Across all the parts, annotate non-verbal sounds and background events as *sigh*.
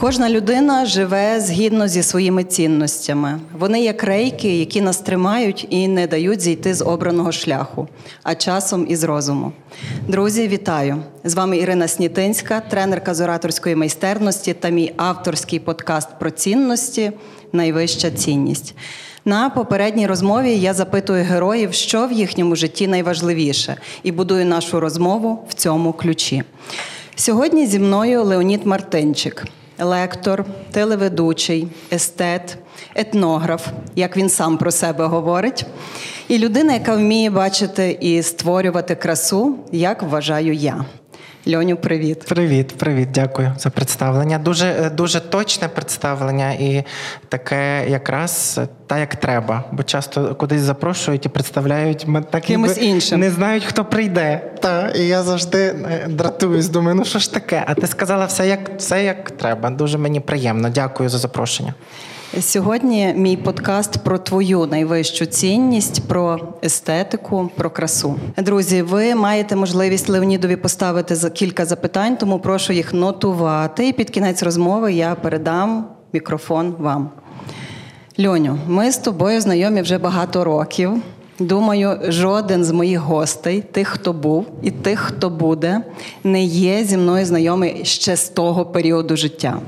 Кожна людина живе згідно зі своїми цінностями. Вони як рейки, які нас тримають і не дають зійти з обраного шляху, а часом із розуму. Друзі, вітаю! З вами Ірина Снітинська, тренерка з ораторської майстерності та мій авторський подкаст про цінності Найвища цінність. На попередній розмові я запитую героїв, що в їхньому житті найважливіше, і будую нашу розмову в цьому ключі. Сьогодні зі мною Леонід Мартинчик лектор, телеведучий, естет, етнограф, як він сам про себе говорить, і людина, яка вміє бачити і створювати красу, як вважаю я. Льоню, привіт. Привіт, привіт, дякую за представлення. Дуже е, дуже точне представлення і таке якраз та як треба. Бо часто кудись запрошують і представляють так Кимось іншим. не знають, хто прийде. Та і я завжди е, дратуюсь, думаю, ну що ж таке? А ти сказала все як все як треба. Дуже мені приємно. Дякую за запрошення. Сьогодні мій подкаст про твою найвищу цінність, про естетику, про красу. Друзі, ви маєте можливість Леонідові поставити за кілька запитань, тому прошу їх нотувати. І під кінець розмови я передам мікрофон вам. Льоню, ми з тобою знайомі вже багато років. Думаю, жоден з моїх гостей, тих, хто був, і тих, хто буде, не є зі мною знайомий ще з того періоду життя.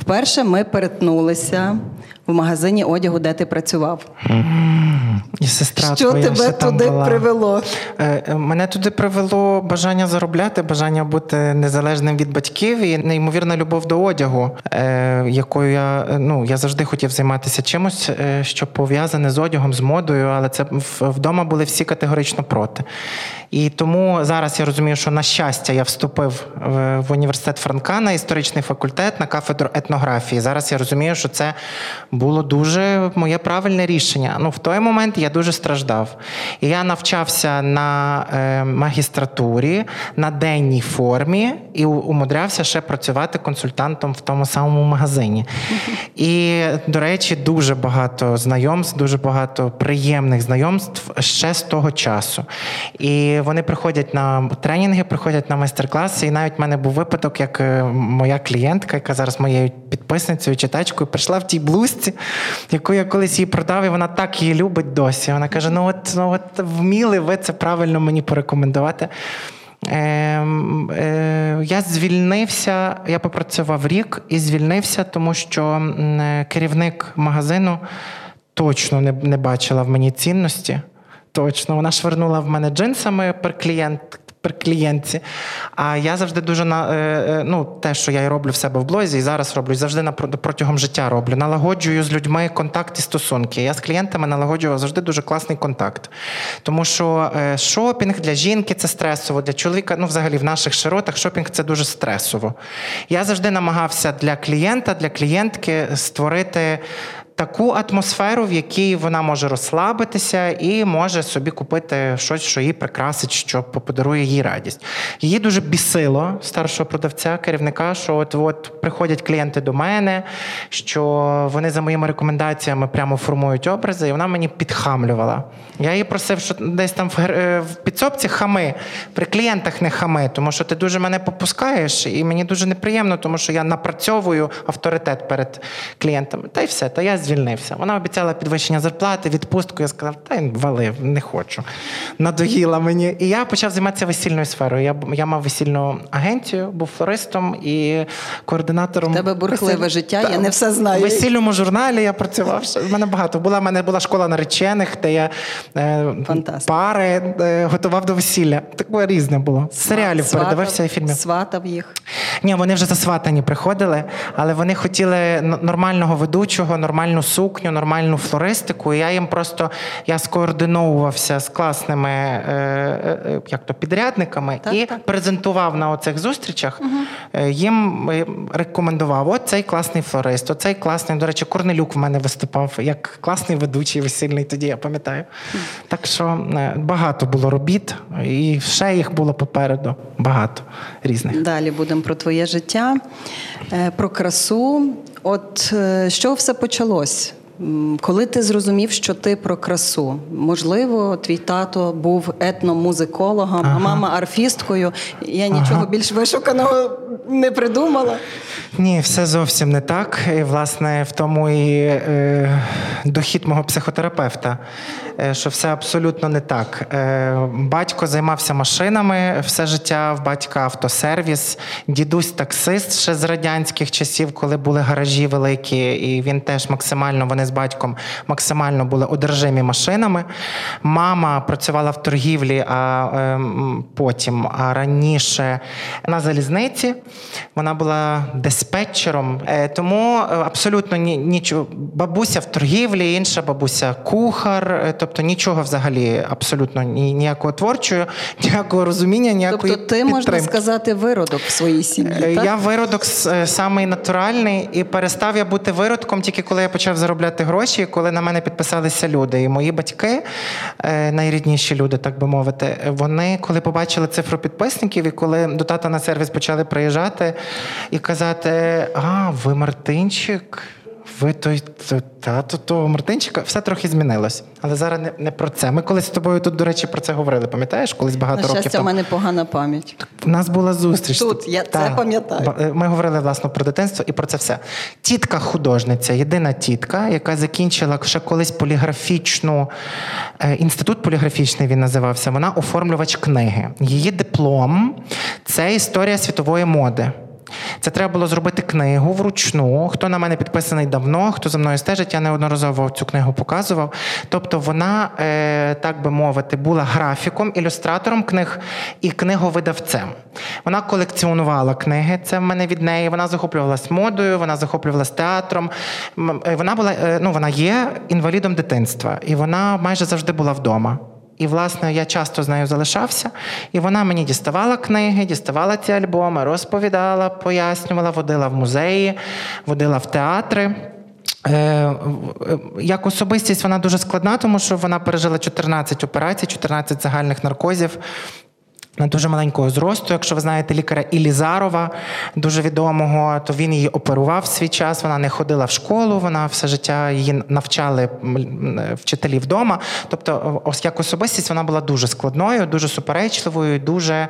Вперше ми перетнулися в магазині одягу, де ти працював. І сестра Що твоя тебе туди була. привело? Е, е, мене туди привело бажання заробляти, бажання бути незалежним від батьків і неймовірна любов до одягу, е, якою я ну я завжди хотів займатися чимось, що пов'язане з одягом, з модою, але це вдома були всі категорично проти. І тому зараз я розумію, що на щастя я вступив в університет Франка на історичний факультет на кафедру етнографії. Зараз я розумію, що це було дуже моє правильне рішення. Ну в той момент я дуже страждав. І я навчався на е, магістратурі на денній формі і умудрявся ще працювати консультантом в тому самому магазині. І, до речі, дуже багато знайомств, дуже багато приємних знайомств ще з того часу. І вони приходять на тренінги, приходять на майстер-класи. І навіть в мене був випадок, як е, моя клієнтка, яка зараз моєю підписницею, читачкою, прийшла в тій блузці, яку я колись їй продав, і вона так її любить досі. Вона каже: Ну, от, ну от вміли ви це правильно мені порекомендувати. Е, е, Я звільнився, я попрацював рік і звільнився, тому що е, керівник магазину точно не не бачила в мені цінності. Точно, вона швернула в мене джинсами per клієнт, при клієнтці. А я завжди дуже на е, е, ну, те, що я і роблю в себе в блозі, і зараз роблю, і завжди на протягом життя роблю. Налагоджую з людьми контакт і стосунки. Я з клієнтами налагоджував завжди дуже класний контакт. Тому що е, шопінг для жінки це стресово, для чоловіка, ну, взагалі, в наших широтах шопінг це дуже стресово. Я завжди намагався для клієнта, для клієнтки створити таку атмосферу, в якій вона може розслабитися і може собі купити щось, що її прикрасить, що подарує їй радість. Її дуже бісило старшого продавця, керівника, що от от приходять клієнти до мене, що вони за моїми рекомендаціями прямо формують образи, і вона мені підхамлювала. Я її просив, що десь там в е, підсобці хами, при клієнтах не хами, тому що ти дуже мене попускаєш, і мені дуже неприємно, тому що я напрацьовую авторитет перед клієнтами. Та й все. Та я звільнився. Вона обіцяла підвищення зарплати, відпустку. Я сказав, та й валив, не хочу. Надоїла мені. І я почав займатися весільною сферою. Я, я мав весільну агенцію, був флористом і координатором. У тебе бурхливе весіль- життя, Та, я не все знаю. В весільному журналі я працював. В мене багато. Була в мене була школа наречених, де я е, пари е, готував до весілля. Таке різне було. Серіалів Сватав- передивився і фільмів. Сватав їх. Ні, вони вже засватані приходили, але вони хотіли нормального ведучого, нормальну сукню, нормальну флористику. І я їм просто я скоординовувався з класними е, е, як то, підрядниками Так, і так. презентував на оцих зустрічах. Е, Їм е, рекомендував: от цей класний флорист, оцей класний. До речі, Корнелюк в мене виступав як класний ведучий весільний. Тоді я пам'ятаю. Так що е, багато було робіт, і ще їх було попереду. Багато різних. Далі будемо про твоє життя, е, про красу. От що з чого все почалось? Коли ти зрозумів, що ти про красу, можливо, твій тато був етномузикологом, а мама арфісткою. Я нічого більш вишуканого не придумала. Ні, все зовсім не так. І, власне, в тому і е, дохід мого психотерапевта, е, що все абсолютно не так. Е, батько займався машинами все життя, в батька автосервіс, дідусь таксист ще з радянських часів, коли були гаражі великі, і він теж максимально, вони з батьком максимально були одержимі машинами. Мама працювала в торгівлі, а е, потім, а раніше на залізниці. Вона була диспетчером, Е, тому е, абсолютно нічого. Бабуся в торгівлі, інша бабуся кухар, е, тобто нічого взагалі абсолютно ніякого творчого, *laughs* ніякого розуміння, ніякої Тобто, ти можна сказати виродок в своїй сім'ї. Так? Я виродок самий натуральний, і перестав я бути виродком тільки коли я почав заробляти гроші, коли на мене підписалися люди. І мої батьки, найрідніші люди, так би мовити, вони коли побачили цифру підписників, і коли до тата на сервіс почали приїжджати і казати: А, ви Мартинчик. Ви той тато того Мартинчика, все трохи змінилось. Але зараз не, не про це. Ми колись з тобою тут, до речі, про це говорили. Пам'ятаєш, колись багато На років щастя, у мене погана пам'ять. У нас була зустріч. Тут, я це пам'ятаю. Е, Ми говорили власне про дитинство і про це все. Тітка художниця, єдина тітка, яка закінчила ще колись поліграфічну е, інститут поліграфічний він називався. Вона оформлювач книги. Її диплом це історія світової моди. Це треба було зробити книгу вручну. Хто на мене підписаний давно, хто за мною стежить, я неодноразово цю книгу показував. Тобто вона, е, так би мовити, була графіком, ілюстратором книг і книговидавцем. Вона колекціонувала книги. Це в мене від неї. Вона захоплювалась модою, вона захоплювалась театром. Е, Вона була е, ну, вона є інвалідом дитинства, і вона майже завжди була вдома. І, власне, я часто з нею залишався, і вона мені діставала книги, діставала ці альбоми, розповідала, пояснювала, водила в музеї, водила в театри. Е, Як особистість вона дуже складна, тому що вона пережила 14 операцій, 14 загальних наркозів. Дуже маленького зросту, якщо ви знаєте лікаря Ілізарова, дуже відомого, то він її оперував в свій час. Вона не ходила в школу, вона все життя її навчали вчителі вдома. Тобто, ось як особистість вона була дуже складною, дуже суперечливою, дуже.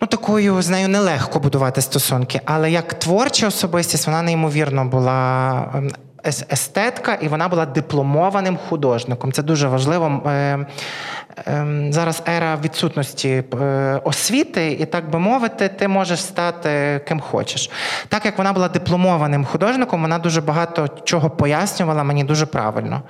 Ну, такою з нею нелегко будувати стосунки. Але як творча особистість, вона неймовірно була ем, естетка, і вона була дипломованим художником. Це дуже важливо. Е, ем, Зараз ера відсутності е, освіти, і так би мовити, ти можеш стати ким хочеш. Так як вона була дипломованим художником, вона дуже багато чого пояснювала мені дуже правильно.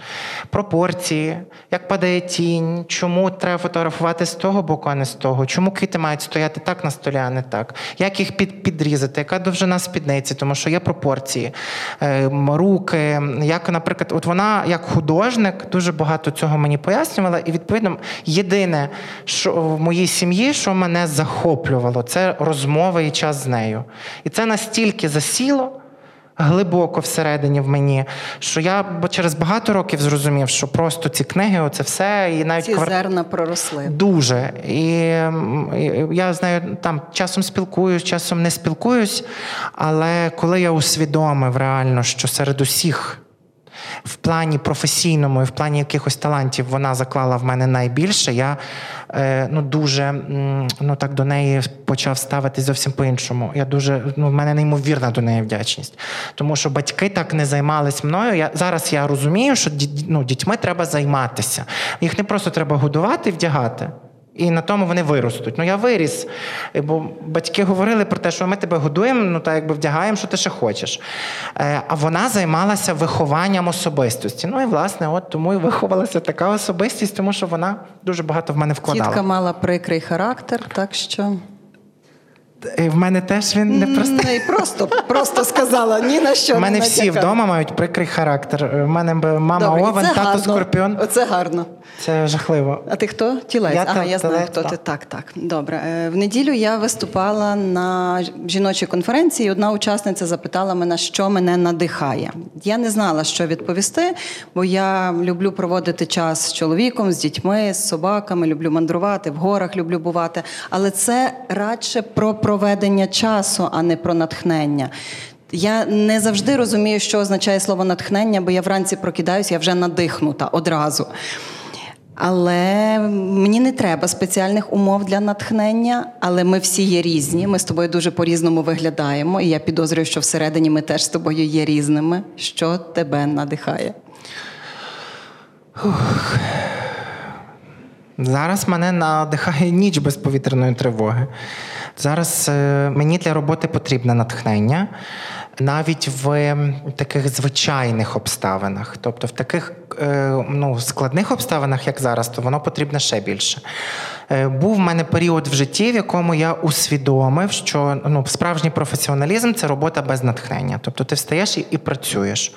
Пропорції, як падає тінь, чому треба фотографувати з того боку, а не з того, чому квіти мають стояти так на столі, а не так, як їх під, підрізати, яка довжина спідниці, тому що є пропорції, е, м, руки. Як, наприклад, от вона як художник дуже багато цього мені пояснювала, і відповідно єдине, що в моїй сім'ї, що мене захоплювало, це розмови і час з нею. І це настільки засіло. Глибоко всередині в мені, що я бо через багато років зрозумів, що просто ці книги, оце все, і навіть Ці квар- зерна проросли. Дуже. І, я з нею там часом спілкуюсь, часом не спілкуюсь. Але коли я усвідомив реально, що серед усіх в плані професійному і в плані якихось талантів вона заклала в мене найбільше. Я е, ну, дуже ну, так до неї почав ставитись зовсім по-іншому. Я дуже, ну, в мене неймовірна до неї вдячність. Тому що батьки так не займались мною. Я, зараз я розумію, що ну, дітьми треба займатися. Їх не просто треба годувати і вдягати. І на тому вони виростуть. Ну я виріс. Бо батьки говорили про те, що ми тебе годуємо, ну так якби вдягаємо, що ти ще хочеш. Е, А вона займалася вихованням особистості. Ну і власне, от тому і виховалася така особистість, тому що вона дуже багато в мене вкладала. Тітка мала прикрий характер, так що в мене теж він не просто. не просто, просто сказала ні на що. У мене всі вдома мають прикрий характер. У мене мама Добре, Овен, тато гарно. Скорпіон. Оце гарно. Це жахливо. А ти хто? Тілець. Я ага, те- я знаю, телець, хто ти. Так, так. Добре. Е, В неділю я виступала на жіночій конференції. і Одна учасниця запитала мене, що мене надихає. Я не знала, що відповісти, бо я люблю проводити час з чоловіком, з дітьми, з собаками, люблю мандрувати, в горах люблю бувати. Але це радше про проведення часу, а не про натхнення. Я не завжди розумію, що означає слово натхнення, бо я вранці прокидаюся, я вже надихнута одразу. Але мені не треба спеціальних умов для натхнення, але ми всі є різні. Ми з тобою дуже по-різному виглядаємо, і я підозрюю, що всередині ми теж з тобою є різними. Що тебе надихає? Зараз мене надихає ніч без повітряної тривоги. Зараз е, мені для роботи потрібне натхнення навіть в таких звичайних обставинах. Тобто в таких е, ну, складних обставинах, як зараз, то воно потрібне ще більше. Е, Був в мене період в житті, в якому я усвідомив, що ну, справжній професіоналізм це робота без натхнення. Тобто ти встаєш і, і працюєш.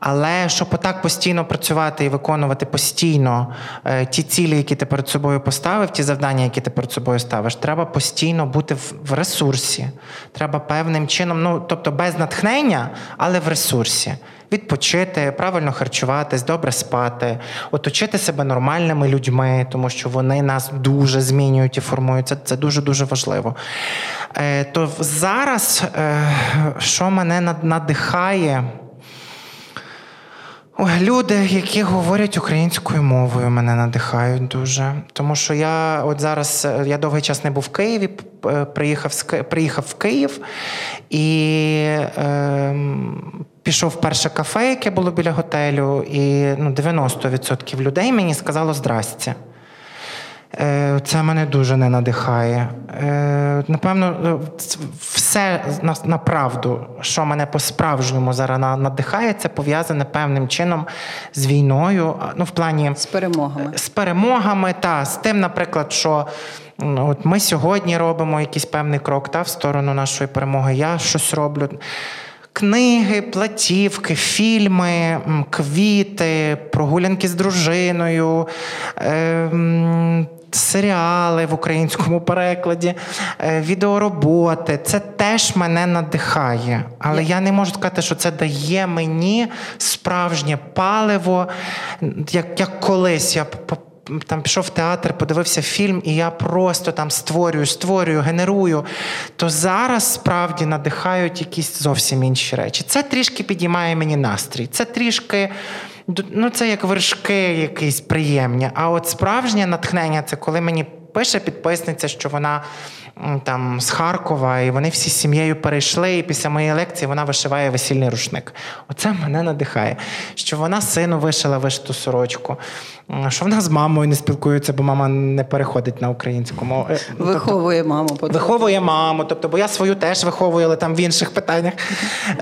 Але щоб отак постійно працювати і виконувати постійно е, ті цілі, які ти перед собою поставив, ті завдання, які ти перед собою ставиш, треба постійно бути в, в ресурсі. Треба певним чином, ну тобто без натхнення, але в ресурсі. Відпочити, правильно харчуватись, добре спати, оточити себе нормальними людьми, тому що вони нас дуже змінюють і формують. Це, це дуже дуже важливо. Е, то зараз, е, що мене надихає. Люди, які говорять українською мовою, мене надихають дуже. Тому що я от зараз е, я довгий час не був в Києві, е, приїхав, приїхав в Київ і е, пішов в перше кафе, яке було біля готелю, і ну, 90% людей мені сказало здрасте. Е, Це мене дуже не надихає. Е, Напевно, е, все на, правду, що мене по-справжньому зараз надихає, це пов'язане певним чином з війною. Ну, в плані З перемогами. з перемогами, та з тим, наприклад, що от ми сьогодні робимо якийсь певний крок та, в сторону нашої перемоги. Я щось роблю. Книги, платівки, фільми, квіти, прогулянки з дружиною, е, серіали в українському перекладі, е, відеороботи. Це теж мене надихає. Але я не можу сказати, що це дає мені справжнє паливо, як, як колись я там пішов в театр, подивився фільм, і я просто там створюю, створюю, генерую. То зараз справді надихають якісь зовсім інші речі. Це трішки підіймає мені настрій. Це трішки. Ну, це як вершки якісь приємні. А от справжнє натхнення це коли мені пише підписниця, що вона там з Харкова, і вони всі з сім'єю перейшли, і після моєї лекції вона вишиває весільний рушник. Оце мене надихає. Що вона сину вишила вишиту сорочку, що вона з мамою не спілкується, бо мама не переходить на українську мову. Е, тобто- Виховує маму. по Виховує маму, тобто, бо я свою теж виховую, але там в інших питаннях.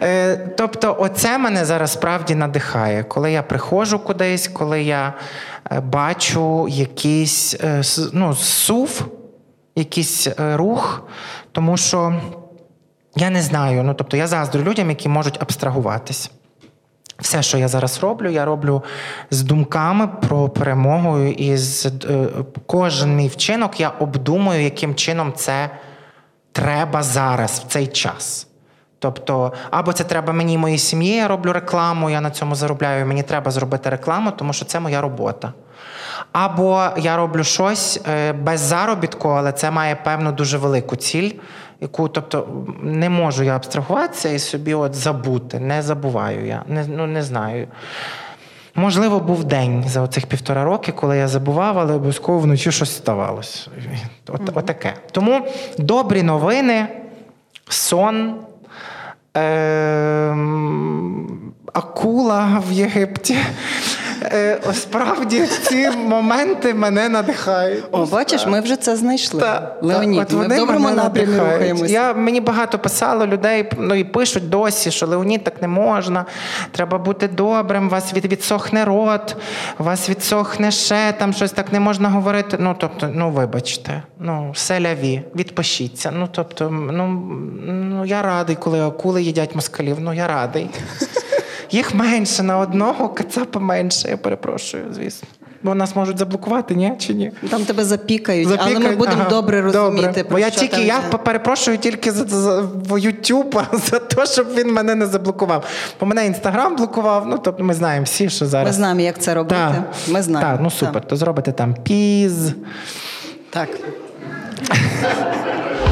Е, тобто, оце мене зараз справді надихає. Коли я приходжу кудись, коли я бачу якийсь е, ну, сув, якийсь е, рух, тому що я не знаю, ну тобто я заздрю людям, які можуть абстрагуватись. Все, що я зараз роблю, я роблю з думками про перемогу, і з е, кожен мій вчинок я обдумую, яким чином це треба зараз, в цей час. Тобто, або це треба мені і моїй сім'ї, я роблю рекламу, я на цьому заробляю, і мені треба зробити рекламу, тому що це моя робота. Або я роблю щось е, без заробітку, але це має певну дуже велику ціль, яку, тобто, не можу я абстрагуватися і собі от забути. Не забуваю я, не, ну, не знаю. Можливо, був день за оцих півтора роки, коли я забував, але обов'язково вночі щось ставалося. От, Отаке. Тому добрі новини, сон. Е- акула в Єгипті. Е, Справді ці моменти мене надихають. О, бачиш, ми вже це знайшли. Та, Леонід, та, от ми в доброму напрямі рухаємося. Я, мені багато писало людей, ну і пишуть досі, що Леонід так не можна. Треба бути добрим, вас від, відсохне рот, вас відсохне ще, там щось так не можна говорити. Ну, тобто, ну вибачте, ну, все ляві, відпишіться. Ну, тобто, ну, ну я радий, коли акули їдять москалів. Ну, я радий. Їх менше на одного, кацапа менше, я перепрошую, звісно. Бо нас можуть заблокувати, ні? Чи ні? Там тебе запікають, Запікають, але ми будемо ага, добре розуміти. добре. Про Бо я що тільки там я перепрошую тільки за, за в YouTube *laughs* за те, щоб він мене не заблокував. Бо мене інстаграм блокував. Ну тобто ми знаємо всі, що зараз. Ми знаємо, як це робити. Так, Ми знаємо. Так, ну супер. То зробите там піз. Так. *laughs*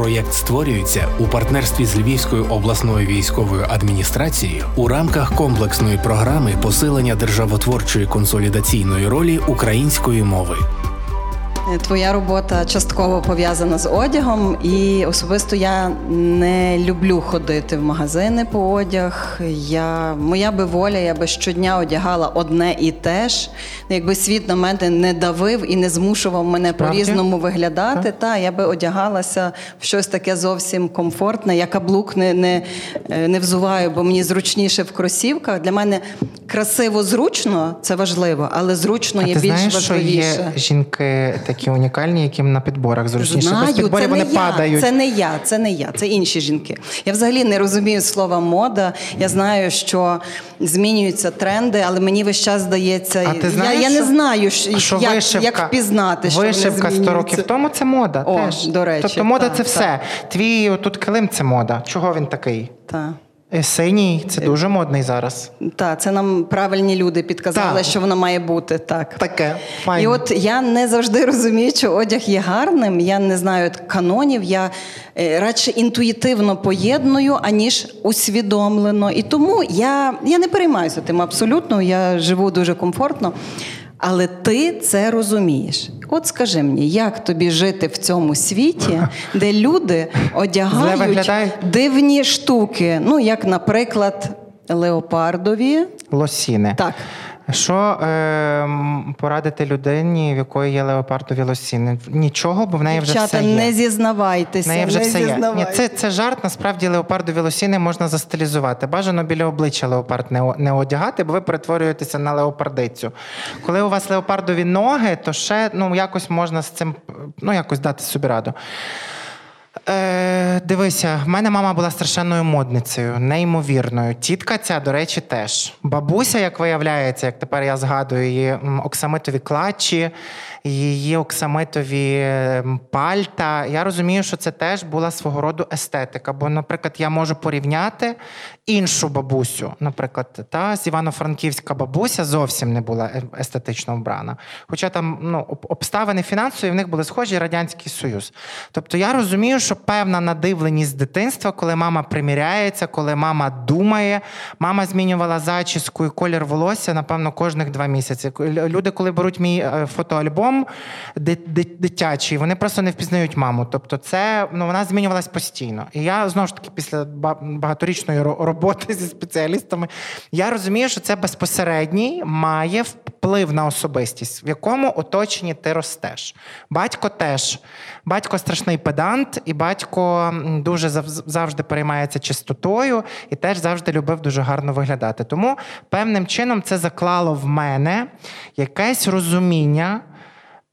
Проєкт створюється у партнерстві з Львівською обласною військовою адміністрацією у рамках комплексної програми посилення державотворчої консолідаційної ролі української мови. Е, Твоя робота частково пов'язана з одягом, і особисто я не люблю ходити в магазини по одяг. Я, моя би воля, я би щодня одягала одне і те ж. Якби світ на мене не давив і не змушував мене по-різному виглядати, та я би одягалася в щось таке зовсім комфортне. Я каблук не, не, е, не взуваю, бо мені зручніше в кросівках. Для мене красиво зручно, це важливо, але зручно А є ти більш знаєш, що важливіше. є жінки такі унікальні, яким на підборах зручніше. Знаю, підборів це вони не я, падають. це не я, це не я, це інші жінки. Я взагалі не розумію слова мода. Я знаю, що змінюються тренди, але мені весь час здається, А ти я, знаєш, я не знаю, що, як, вишивка, як впізнати, що вишивка вони 100 років тому це мода. О, теж. до речі, тобто мода так, це все. Твій тут килим це мода. Чого він такий? Та. Е, Синій це дуже модний зараз. Та, це нам правильні люди підказали, Так. що воно має бути так. Таке. Файно. І от я не завжди розумію, що одяг є гарним. Я не знаю канонів. Я е, радше інтуїтивно поєдную, аніж усвідомлено. І тому я, я не переймаюся тим абсолютно. Я живу дуже комфортно. Але ти це розумієш. От скажи мені, як тобі жити в цьому світі, де люди одягають дивні штуки? Ну, як, наприклад, леопардові. Лосіни. Так. Що е, порадити людині, в якої є леопардові лосіни? Нічого, бо в неї вже Дівчата, все є. не В неї вже не все є. Ні, це, це жарт. Насправді леопардові лосіни можна застилізувати. Бажано біля обличчя леопард не, не одягати, бо ви перетворюєтеся на леопардицю. Коли у вас леопардові ноги, то ще ну, якось можна з цим ну, якось дати собі раду. Е, дивися, в мене мама була страшенною модницею, неймовірною. Тітка ця, до речі, теж. Бабуся, як виявляється, як тепер я згадую, її оксамитові клатчі, її оксамитові пальта. Я розумію, що це теж була свого роду естетика. Бо, наприклад, я можу порівняти іншу бабусю, наприклад, та з Івано-Франківська бабуся зовсім не була е- естетично вбрана. Хоча там ну, обставини фінансові в них були схожі Радянський Союз. Тобто я розумію, що певна надивленість з дитинства, коли мама приміряється, коли мама думає, мама змінювала зачіску і колір волосся, напевно, кожних два місяці. Люди, коли беруть мій е, фотоальбом ди- ди- дитячий, вони просто не впізнають маму. Тобто, це ну вона змінювалась постійно. І я знову ж таки після багаторічної роботи *laughs* зі спеціалістами, я розумію, що це безпосередній має вплив на особистість, в якому оточенні ти ростеш. Батько теж. Батько страшний педант, і батько дуже зав- завжди переймається чистотою і теж завжди любив дуже гарно виглядати. Тому певним чином це заклало в мене якесь розуміння.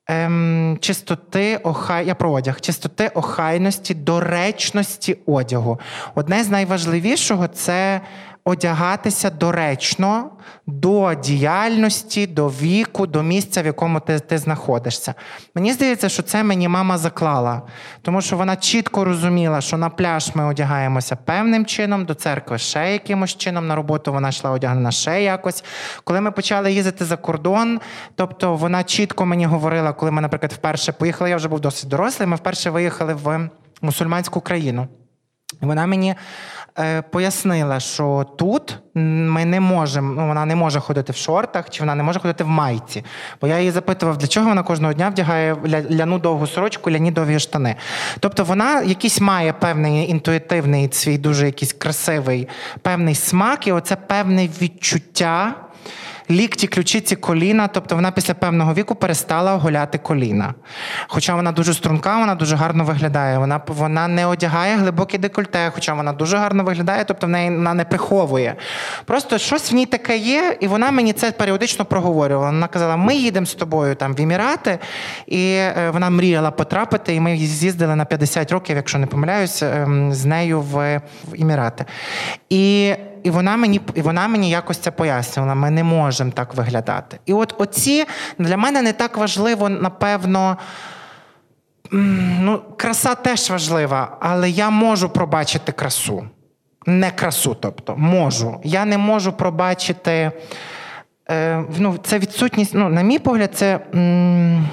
Ем, чистоти охай... я про одяг, чистоти охайності, доречності одягу. Одне з найважливішого це одягатися доречно до діяльності, до віку, до місця, в якому ти, ти знаходишся. Мені здається, що це мені мама заклала, тому що вона чітко розуміла, що на пляж ми одягаємося певним чином, до церкви ще якимось чином, на роботу вона йшла одягнена ще якось. Коли ми почали їздити за кордон, тобто вона чітко мені говорила, коли ми, наприклад, вперше поїхали, я вже був досить дорослий, ми вперше виїхали в мусульманську країну. І вона мені пояснила, що тут ми не можемо, ну вона не може ходити в шортах, чи вона не може ходити в майці. Бо я її запитував, для чого вона кожного дня вдягає ляну довгу сорочку, ляні довгі штани. Тобто вона якийсь має певний інтуїтивний свій дуже якийсь красивий певний смак, і оце певне відчуття. Лікті, ключиці, коліна, тобто вона після певного віку перестала оголяти коліна. Хоча вона дуже струнка, вона дуже гарно виглядає. Вона вона не одягає глибоке декольте, хоча вона дуже гарно виглядає, тобто в неї вона не приховує. Просто щось в ній таке є, і вона мені це періодично проговорювала. Вона казала: ми їдемо з тобою там в Емірати, і е, вона мріяла потрапити, і ми з'їздили на 50 років, якщо не помиляюсь, ем, з нею в Емірати. І і вона мені і вона мені якось це пояснювала. Ми не можемо так виглядати. І от оці для мене не так важливо, напевно. Ну, краса теж важлива, але я можу пробачити красу. Не красу, тобто, можу. Я не можу пробачити. Е, ну, це відсутність, ну, на мій погляд, це. м,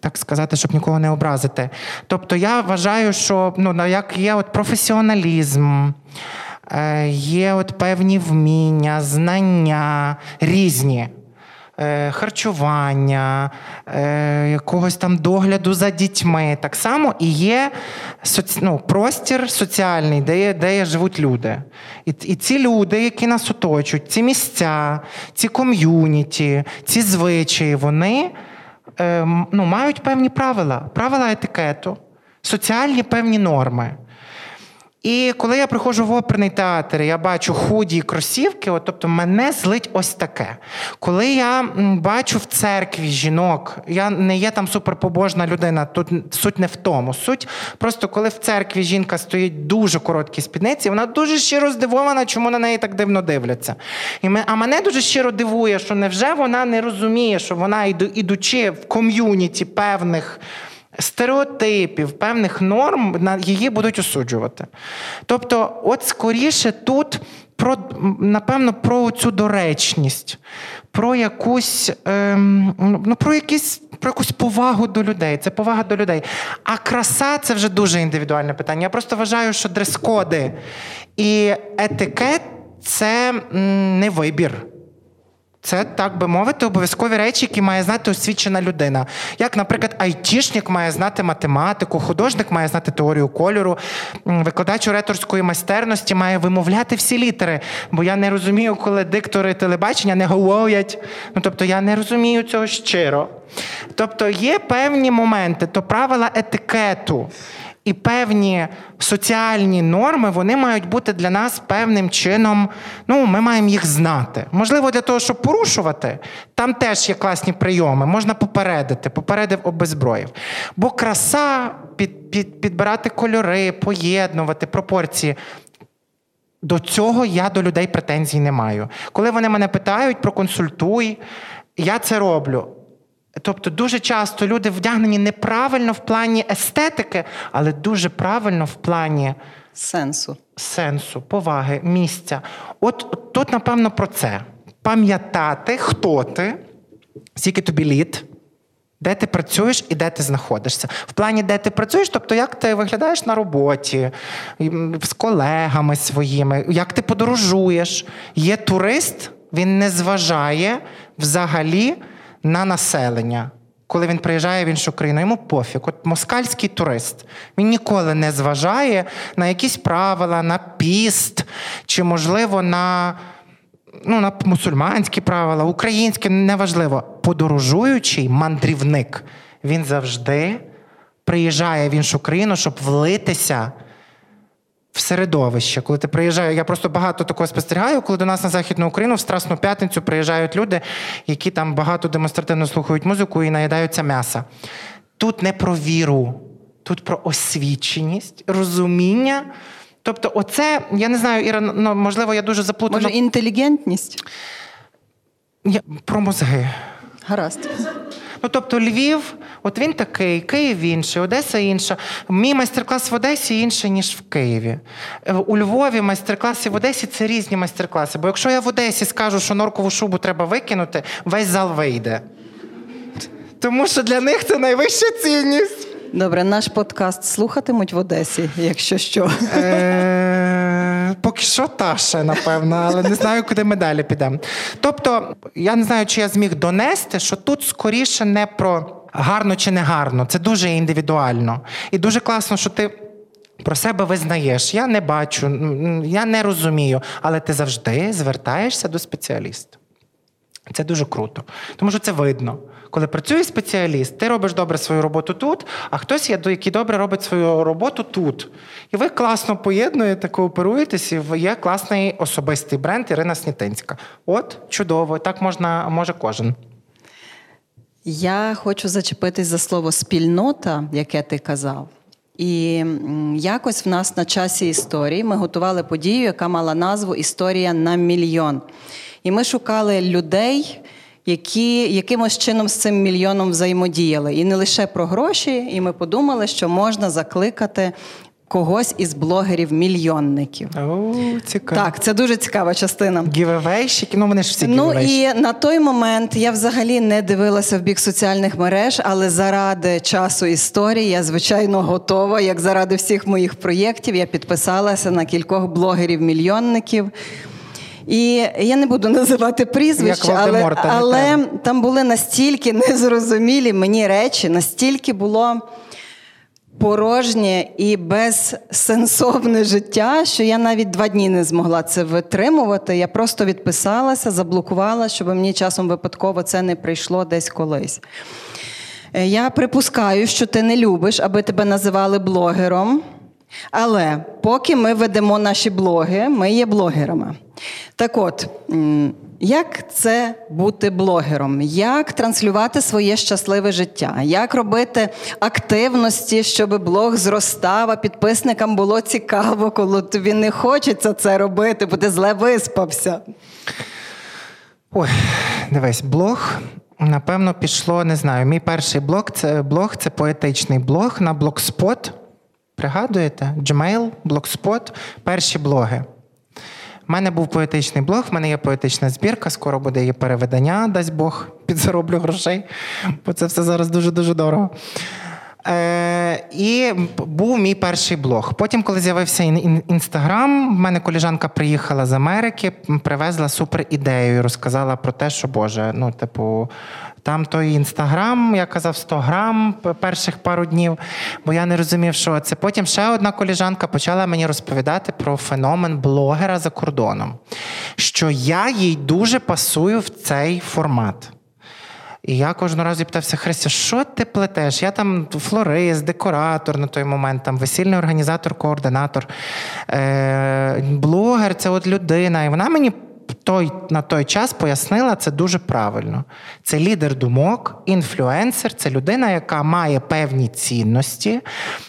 так сказати, щоб нікого не образити. Тобто я вважаю, що ну, як є от професіоналізм, є от певні вміння, знання різні. е, Харчування, е, якогось там догляду за дітьми. Так само і є ну, простір соціальний, де, де живуть люди. І, і ці люди, які нас оточують, ці місця, ці ком'юніті, ці звичаї, вони е, ну, мають певні правила, правила етикету, соціальні певні норми. І коли я приходжу в оперний театр, я бачу худі кросівки, от, тобто мене злить ось таке. Коли я бачу в церкві жінок, я не є там суперпобожна людина, тут суть не в тому. Суть просто коли в церкві жінка стоїть дуже короткі спідниці, вона дуже щиро здивована, чому на неї так дивно дивляться. І ми, а мене дуже щиро дивує, що невже вона не розуміє, що вона, іду- ідучи в ком'юніті певних стереотипів, певних норм на її будуть осуджувати. Тобто, от скоріше тут про напевно про цю доречність, про якусь ем, ну, про якісь. Про якусь повагу до людей, це повага до людей. А краса це вже дуже індивідуальне питання. Я просто вважаю, що дрес-коди і етикет це не вибір. Це, так би мовити, обов'язкові речі, які має знати освічена людина. Як, наприклад, айтішник має знати математику, художник має знати теорію кольору, викладач ораторської майстерності має вимовляти всі літери. Бо я не розумію, коли диктори телебачення не говорять. Ну, тобто я не розумію цього щиро. Тобто є певні моменти, то правила етикету. І певні соціальні норми вони мають бути для нас певним чином. Ну, ми маємо їх знати. Можливо, для того, щоб порушувати, там теж є класні прийоми. Можна попередити, попередив обезброїв. Бо краса, під, під, підбирати кольори, поєднувати пропорції. До цього я до людей претензій не маю. Коли вони мене питають, проконсультуй, я це роблю. Тобто дуже часто люди вдягнені неправильно в плані естетики, але дуже правильно в плані Сенсу. сенсу, поваги, місця. От, тут, напевно, про це. Пам'ятати, хто ти, скільки тобі літ, де ти працюєш і де ти знаходишся. В плані, де ти працюєш, тобто як ти виглядаєш на роботі, з колегами своїми, як ти подорожуєш. Є турист, він не зважає взагалі на населення. Коли він приїжджає в іншу країну, йому пофіг. От москальський турист. Він ніколи не зважає на якісь правила, на піст, чи, можливо, на, ну, на мусульманські правила, українські, неважливо. Подорожуючий мандрівник, він завжди приїжджає в іншу країну, щоб влитися в середовище. Коли ти приїжджаєш, я просто багато такого спостерігаю, коли до нас на Західну Україну в Страсну п'ятницю приїжджають люди, які там багато демонстративно слухають музику і наїдаються м'яса. Тут не про віру, тут про освіченість, розуміння. Тобто, оце, я не знаю, Іра, ну, можливо, я дуже заплутана. Може, інтелігентність? Я- про мозги. Гаразд. Ну, тобто Львів, от він такий, Київ інший, Одеса інша. Мій майстер-клас в Одесі інший, ніж в Києві. Е, У Львові майстер-класи в Одесі це різні майстер-класи. Бо якщо я в Одесі скажу, що норкову шубу треба викинути, весь зал вийде. Тому що для них це найвища цінність. Добре, наш подкаст слухатимуть в Одесі, якщо що. Е, Поки що та ще, напевно, але не знаю, куди ми далі підемо. Тобто, я не знаю, чи я зміг донести, що тут скоріше не про гарно чи не гарно. Це дуже індивідуально. І дуже класно, що ти. Про себе визнаєш, я не бачу, я не розумію, але ти завжди звертаєшся до спеціаліста. Це дуже круто, тому що це видно. Коли працює спеціаліст, ти робиш добре свою роботу тут, а хтось є, який добре робить свою роботу тут. І ви класно поєднуєте, кооперуєтесь, і є класний особистий бренд Ірина Снітинська. От, чудово, так можна, може кожен. Я хочу зачепитись за слово спільнота, яке ти казав. І якось в нас на часі історії ми готували подію, яка мала назву Історія на мільйон. І ми шукали людей, які якимось чином з цим мільйоном взаємодіяли. І не лише про гроші, і ми подумали, що можна закликати. Когось із блогерів-мільйонників. О, цікаво. Так, це дуже цікава частина. Гівевейщики, ну вони ж всі Ну і на той момент я взагалі не дивилася в бік соціальних мереж, але заради часу історії я звичайно готова. Як заради всіх моїх проєктів, я підписалася на кількох блогерів-мільйонників. І я не буду *laughs* називати прізвища, але, але там були настільки незрозумілі мені речі, настільки було порожнє і безсенсовне життя, що я навіть два дні не змогла це витримувати. Я просто відписалася, заблокувала, щоб мені часом випадково це не прийшло десь колись. Е, я припускаю, що ти не любиш, аби тебе називали блогером. Але поки ми ведемо наші блоги, ми є блогерами. Так от, як це бути блогером? Як транслювати своє щасливе життя? Як робити активності, щоб блог зростав, а підписникам було цікаво, коли тобі не хочеться це робити, бо ти зле виспався? Ой, дивись, блог. Напевно, пішло, не знаю. Мій перший блог це блог, це поетичний блог на Blogspot. Пригадуєте? Gmail, Blogspot, перші блоги. У мене був поетичний блог, в мене є поетична збірка, скоро буде її переведення, дасть Бог, *laughs* підзароблю грошей, бо це все зараз дуже-дуже дорого. Е, І був мій перший блог. Потім, коли з'явився інстаграм, в мене коліжанка приїхала з Америки, привезла супер ідею і розказала про те, що Боже, ну, типу, там той інстаграм, я казав 100 грам перших пару днів, бо я не розумів, що це. Потім ще одна коліжанка почала мені розповідати про феномен блогера за кордоном, що я їй дуже пасую в цей формат. І я кожного разу питався, Христя, що ти плетеш? Я там флорист, декоратор на той момент, там весільний організатор, координатор, е- блогер це от людина. І вона мені той, на той час пояснила це дуже правильно. Це лідер думок, інфлюенсер, це людина, яка має певні цінності,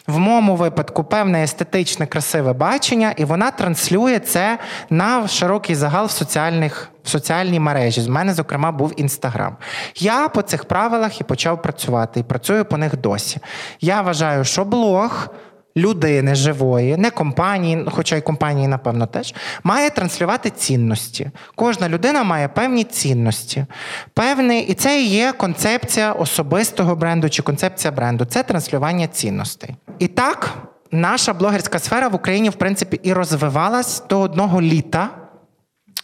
в моєму випадку певне естетичне, красиве бачення, і вона транслює це на широкий загал в соціальних. В соціальній мережі з мене, зокрема, був інстаграм. Я по цих правилах і почав працювати, і працюю по них досі. Я вважаю, що блог людини живої, не компанії, хоча й компанії, напевно, теж, має транслювати цінності. Кожна людина має певні цінності. Певний, І це і є концепція особистого бренду чи концепція бренду це транслювання цінностей. І так, наша блогерська сфера в Україні, в принципі, і розвивалась до одного літа,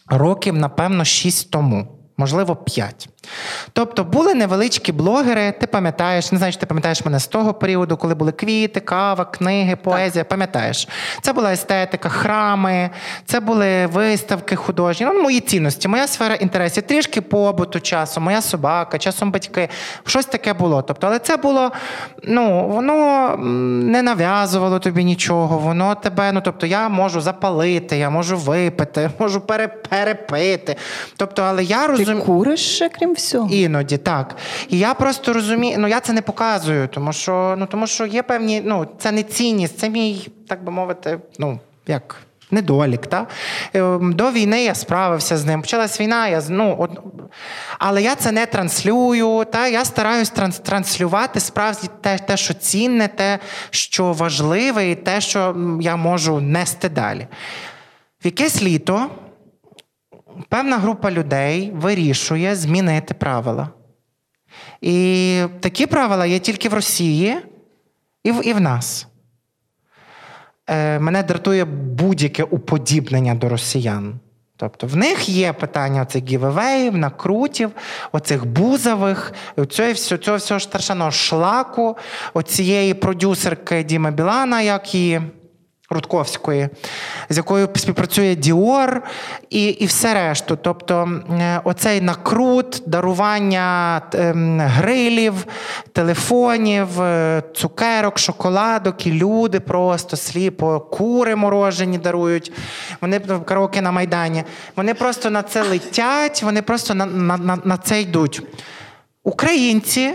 років, напевно, шість тому можливо, п'ять. Тобто були невеличкі блогери, ти пам'ятаєш, не знаю, чи ти пам'ятаєш мене з того періоду, коли були квіти, кава, книги, поезія. Пам'ятаєш? Це була естетика, храми, це були виставки художні. Ну, мої цінності, моя сфера інтересів, трішки побуту часу, моя собака, часом батьки. Щось таке було. Тобто, але це було, ну, воно не нав'язувало тобі нічого, воно тебе, ну тобто, я можу запалити, я можу випити, *laughs* можу перепити. Тобто, але я розумію. Ти куриш ще, крім? Іноді так. І я просто розумію, ну я це не показую, тому що ну тому що є певні, ну це не цінність, це мій, так би мовити, ну як. Недолік, та? Ем, до війни я справився з ним. Почалась війна, я ну, от... але я це не транслюю. Та? Я стараюсь транс... транслювати справді те, те, що цінне, те, що важливе, і те, що я можу нести далі. В якесь літо певна група людей вирішує змінити правила. І такі правила є тільки в Росії І в, і в нас. Е, Мене дратує будь-яке уподібнення до росіян. Тобто в них є питання оцих гівевеїв, накрутів, оцих бузових, цього всього, страшного шлаку, оцієї продюсерки Діма Білана, як її. Рудковської, з якою співпрацює Діор і і все решту. Тобто е, оцей накрут, дарування ем, грилів, телефонів, е, цукерок, шоколадок, і люди просто сліпо, кури морожені дарують. Вони караоке на Майдані. Вони просто на це летять, вони просто на, на, на, на це йдуть. Українці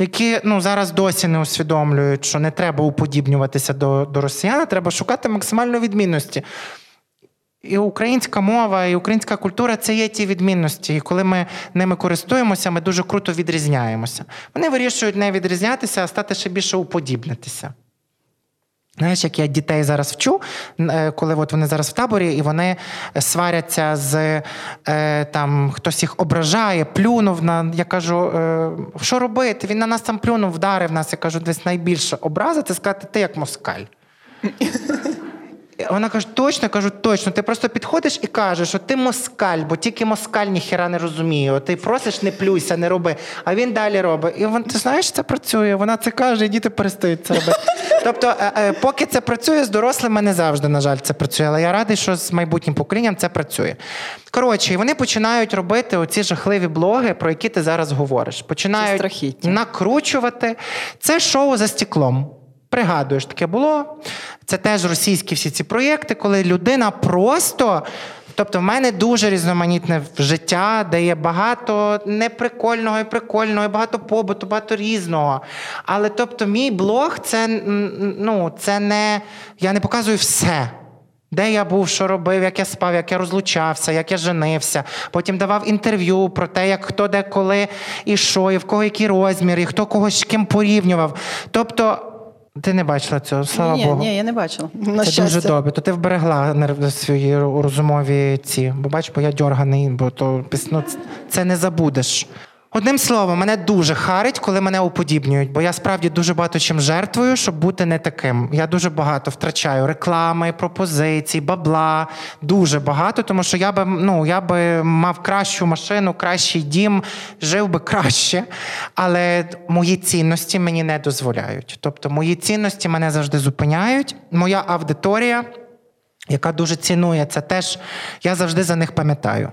які ну зараз досі не усвідомлюють, що не треба уподібнюватися до до росіян, треба шукати максимально відмінності. І українська мова, і українська культура це є ті відмінності. І коли ми ними користуємося, ми дуже круто відрізняємося. Вони вирішують не відрізнятися, а стати ще більше уподібнитися. Знаєш, як я дітей зараз вчу, е, коли от вони зараз в таборі і вони сваряться з е, там хтось їх ображає, плюнув на. Я кажу, е, що робити? Він на нас там плюнув, вдарив нас. Я кажу, десь найбільше образа це сказати, ти як москаль. Вона каже, точно, кажу, точно. Ти просто підходиш і кажеш, що ти москаль, бо тільки москаль ніхіра не розуміє. Ти просиш, не плюйся, не роби. А він далі робить. І вон, ти знаєш, це працює. Вона це каже, і діти перестають це робити. *laughs* Тобто, е, е, поки це працює з дорослими, не завжди, на жаль, це працює. Але я радий, що з майбутнім поколінням це працює. Коротше, вони починають робити оці жахливі блоги, про які ти зараз говориш. Починають накручувати. Це шоу за стеклом. Пригадуєш, таке було. Це теж російські всі ці проєкти, коли людина просто. Тобто, в мене дуже різноманітне життя, де є багато неприкольного і прикольного, і багато побуту, багато різного. Але тобто, мій блог це ну, це не. Я не показую все. Де я був, що робив, як я спав, як я розлучався, як я женився. Потім давав інтерв'ю про те, як хто де коли і що, і в кого який розмір, і хто когось з ким порівнював. Тобто. Ти не бачила цього, слава ні, Богу. Ні, я не бачила. На Це щастя. дуже добре. То ти вберегла свої розумові ці. Бо бач, бо я дьорганий, бо то ну, це не забудеш. Одним словом, мене дуже харить, коли мене уподібнюють, бо я справді дуже багато чим жертвую, щоб бути не таким. Я дуже багато втрачаю реклами, пропозицій, бабла. Дуже багато, тому що я би ну, я би мав кращу машину, кращий дім, жив би краще. Але мої цінності мені не дозволяють. Тобто, мої цінності мене завжди зупиняють. Моя аудиторія, яка дуже цінує це, теж я завжди за них пам'ятаю.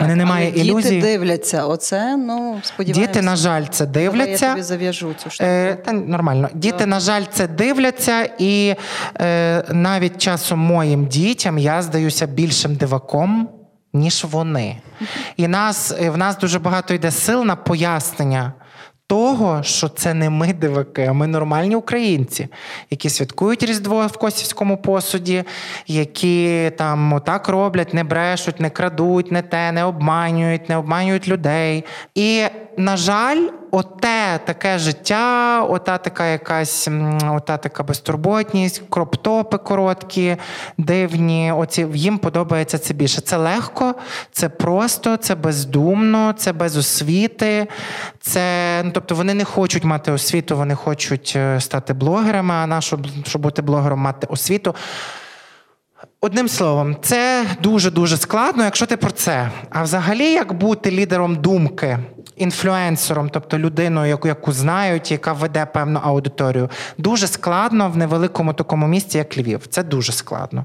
Мене немає Але ілюзій. Діти дивляться. Оце, ну, сподіваюся. Діти, на жаль, це дивляться. Я тобі зав'яжу цю штуку. Е, та, Нормально. Діти, так. на жаль, це дивляться, і е, навіть часом моїм дітям я здаюся більшим диваком, ніж вони. І нас, в нас дуже багато йде сил на пояснення того, що це не ми диваки, а ми нормальні українці, які святкують Різдво в Косівському посуді, які там отак роблять, не брешуть, не крадуть, не те, не обманюють, не обманюють людей. І, на жаль, оте таке життя, ота така якась ота така безтурботність, кроптопи короткі, дивні. Оці їм подобається це більше. Це легко, це просто, це бездумно, це без освіти. Це ну, тобто вони не хочуть мати освіту, вони хочуть е, стати блогерами. А на щоб, щоб бути блогером, мати освіту. Одним словом, це дуже дуже складно, якщо ти про це. А взагалі, як бути лідером думки, інфлюенсером, тобто людиною, яку яку знають, яка веде певну аудиторію, дуже складно в невеликому такому місті, як Львів. Це дуже складно.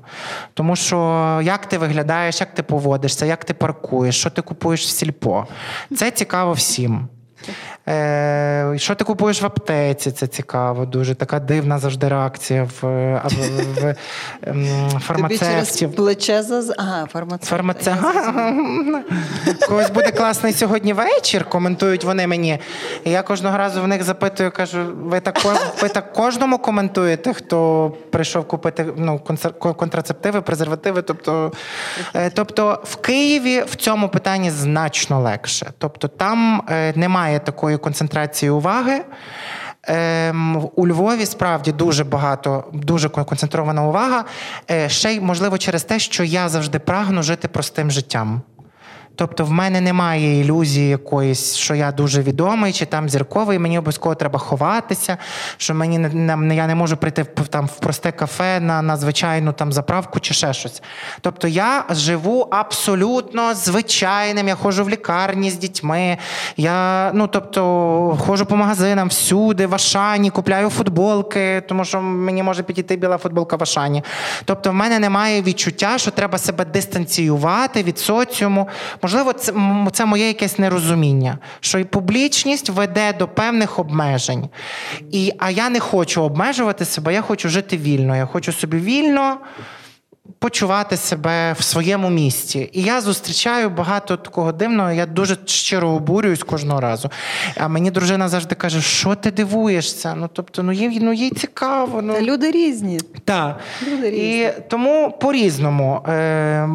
Тому що як ти виглядаєш, як ти поводишся, як ти паркуєш, що ти купуєш в сільпо, це цікаво всім. Е, Що ти купуєш в аптеці? Це цікаво, дуже така дивна завжди реакція в в, в, в ем, фармацевтів. плече за ага, фармацевт. Фармаце... *laughs* Когось буде класний сьогодні вечір, коментують вони мені. І я кожного разу в них запитую, кажу: ви так ви так кожному коментуєте, хто прийшов купити ну, контрацептиви, презервативи. Тобто, е, тобто в Києві в цьому питанні значно легше. Тобто там е, немає такої концентрації уваги. Ем, у Львові справді дуже багато, дуже концентрована увага. Е, ще й можливо через те, що я завжди прагну жити простим життям. Тобто, в мене немає ілюзії якоїсь, що я дуже відомий чи там зірковий, мені обов'язково треба ховатися, що мені не, я не можу прийти в там в просте кафе на на звичайну там заправку чи ще щось. Тобто я живу абсолютно звичайним. Я ходжу в лікарні з дітьми. Я ну тобто ходжу по магазинам всюди, в Ашані, купляю футболки, тому що мені може підійти біла футболка в Ашані. Тобто, в мене немає відчуття, що треба себе дистанціювати від соціуму. Можливо, це це моє якесь нерозуміння, що і публічність веде до певних обмежень. І, А я не хочу обмежувати себе, я хочу жити вільно. Я хочу собі вільно почувати себе в своєму місті. І я зустрічаю багато такого дивного. Я дуже щиро обурююсь кожного разу. А мені дружина завжди каже, що ти дивуєшся? Ну тобто, ну їй ну їй цікаво. Ну Та люди різні. Так. Люди різні. І тому по-різному. Е,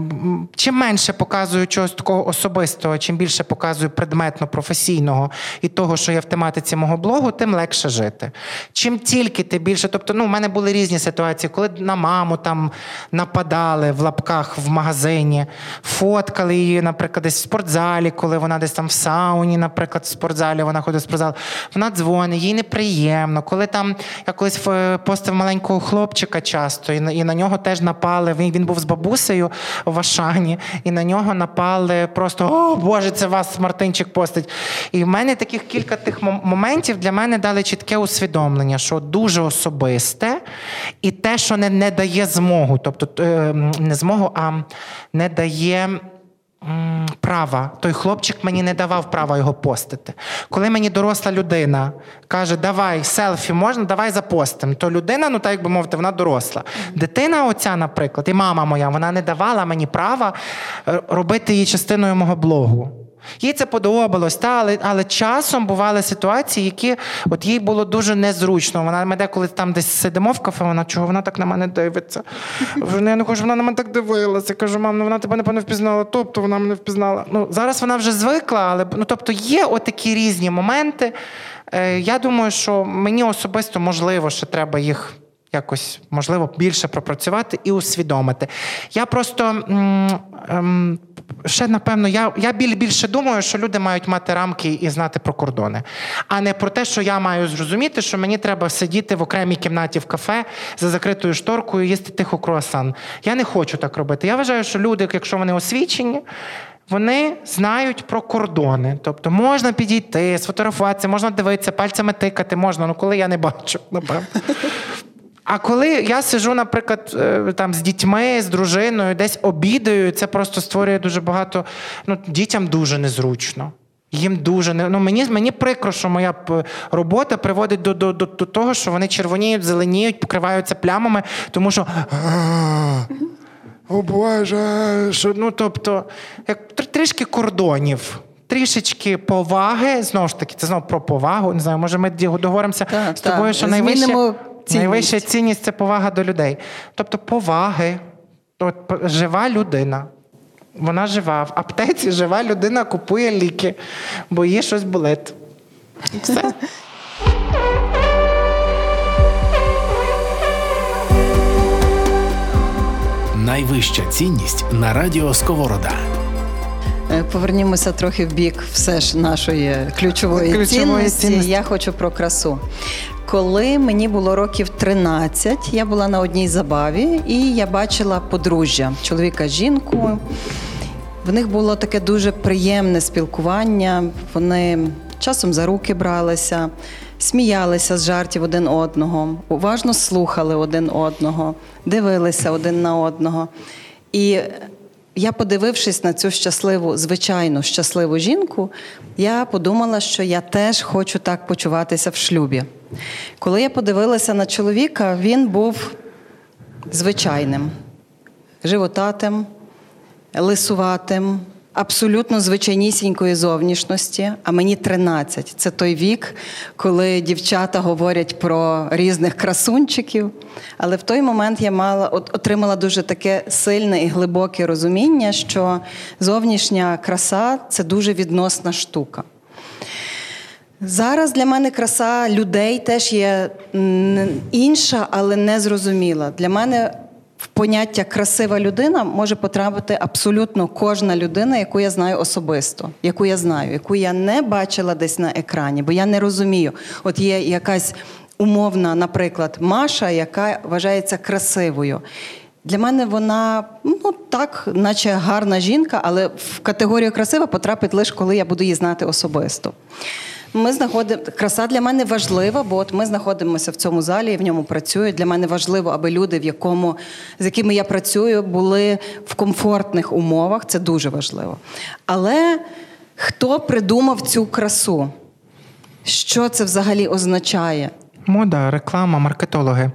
чим менше показую чогось такого особистого, чим більше показую предметно професійного і того, що є в тематиці мого блогу, тим легше жити. Чим тільки ти більше, тобто, ну, в мене були різні ситуації, коли на маму там нападали викладали в лапках в магазині, фоткали її, наприклад, десь в спортзалі, коли вона десь там в сауні, наприклад, в спортзалі вона ходить в спортзал. Вона дзвонить, їй неприємно. Коли там я колись постив маленького хлопчика часто, і і на нього теж напали. Він, він був з бабусею в Ашані, і на нього напали просто о Боже, це вас Мартинчик постить. І в мене таких кілька тих моментів для мене дали чітке усвідомлення, що дуже особисте, і те, що не, не дає змогу. Тобто е, не змогу, а не дає. Права, той хлопчик мені не давав права його постити. Коли мені доросла людина каже, давай селфі можна, давай запостимо, то людина, ну так як би мовити, вона доросла. Дитина, оця, наприклад, і мама моя, вона не давала мені права е, робити її частиною мого блогу. Їй це подобалось, та, але але часом бували ситуації, які от їй було дуже незручно. Вона ми деколи там десь сидимо в кафе, вона чого вона так на мене дивиться. Я не хочу, вона на мене так дивилася. Я кажу, мам, ну вона тебе напевно впізнала, тобто вона мене впізнала. Ну, Зараз вона вже звикла, але ну, тобто є отакі різні моменти. Е, Я думаю, що мені особисто можливо, що треба їх. Якось можливо більше пропрацювати і усвідомити. Я просто м- м- ще напевно, я я більше думаю, що люди мають мати рамки і знати про кордони, а не про те, що я маю зрозуміти, що мені треба сидіти в окремій кімнаті в кафе за закритою шторкою їсти тихо круасан. Я не хочу так робити. Я вважаю, що люди, якщо вони освічені. Вони знають про кордони. Тобто можна підійти, сфотографуватися, можна дивитися, пальцями тикати, можна, ну коли я не бачу, напевно. А коли я сижу, наприклад, е, там з дітьми, з дружиною, десь обідаю, це просто створює дуже багато. Ну, дітям дуже незручно. Їм дуже не ну мені мені прикро, що моя робота приводить до до, до, до того, що вони червоніють, зеленіють, покриваються плямами, тому що. О Боже, що ну тобто, як трішки кордонів. Трішечки поваги, знову ж таки, це знову про повагу. Не знаю, може ми договоримося з тобою, що найвище цінність. Найвища цінність це повага до людей. Тобто поваги, От, жива людина. Вона жива. В аптеці жива людина купує ліки, бо їй щось болить. Все. Найвища цінність на радіо Сковорода. Е, повернімося трохи в бік все ж нашої ключової, ключової цінності. цінності. Я хочу про красу. Коли мені було років 13, я була на одній забаві, і я бачила подружжя чоловіка з жінкою. В них було таке дуже приємне спілкування. Вони часом за руки бралися, сміялися з жартів один одного, уважно слухали один одного, дивилися один на одного. І я, подивившись на цю щасливу, звичайну щасливу жінку, я подумала, що я теж хочу так почуватися в шлюбі. Коли я подивилася на чоловіка, він був звичайним, животатим, лисуватим, абсолютно звичайнісінької зовнішності, а мені 13. Це той вік, коли дівчата говорять про різних красунчиків. Але в той момент я мала отримала дуже таке сильне і глибоке розуміння, що зовнішня краса це дуже відносна штука. Зараз для мене краса людей теж є інша, але не зрозуміла. Для мене в поняття красива людина може потрапити абсолютно кожна людина, яку я знаю особисто, яку я знаю, яку я не бачила десь на екрані, бо я не розумію. От є якась умовна, наприклад, Маша, яка вважається красивою. Для мене вона ну так, наче гарна жінка, але в категорію красива потрапить лише коли я буду її знати особисто. Ми знаходимо краса для мене важлива, бо от ми знаходимося в цьому залі і в ньому працюють. Для мене важливо, аби люди, в якому з якими я працюю, були в комфортних умовах. Це дуже важливо. Але хто придумав цю красу? Що це взагалі означає? Мода, реклама, маркетологи.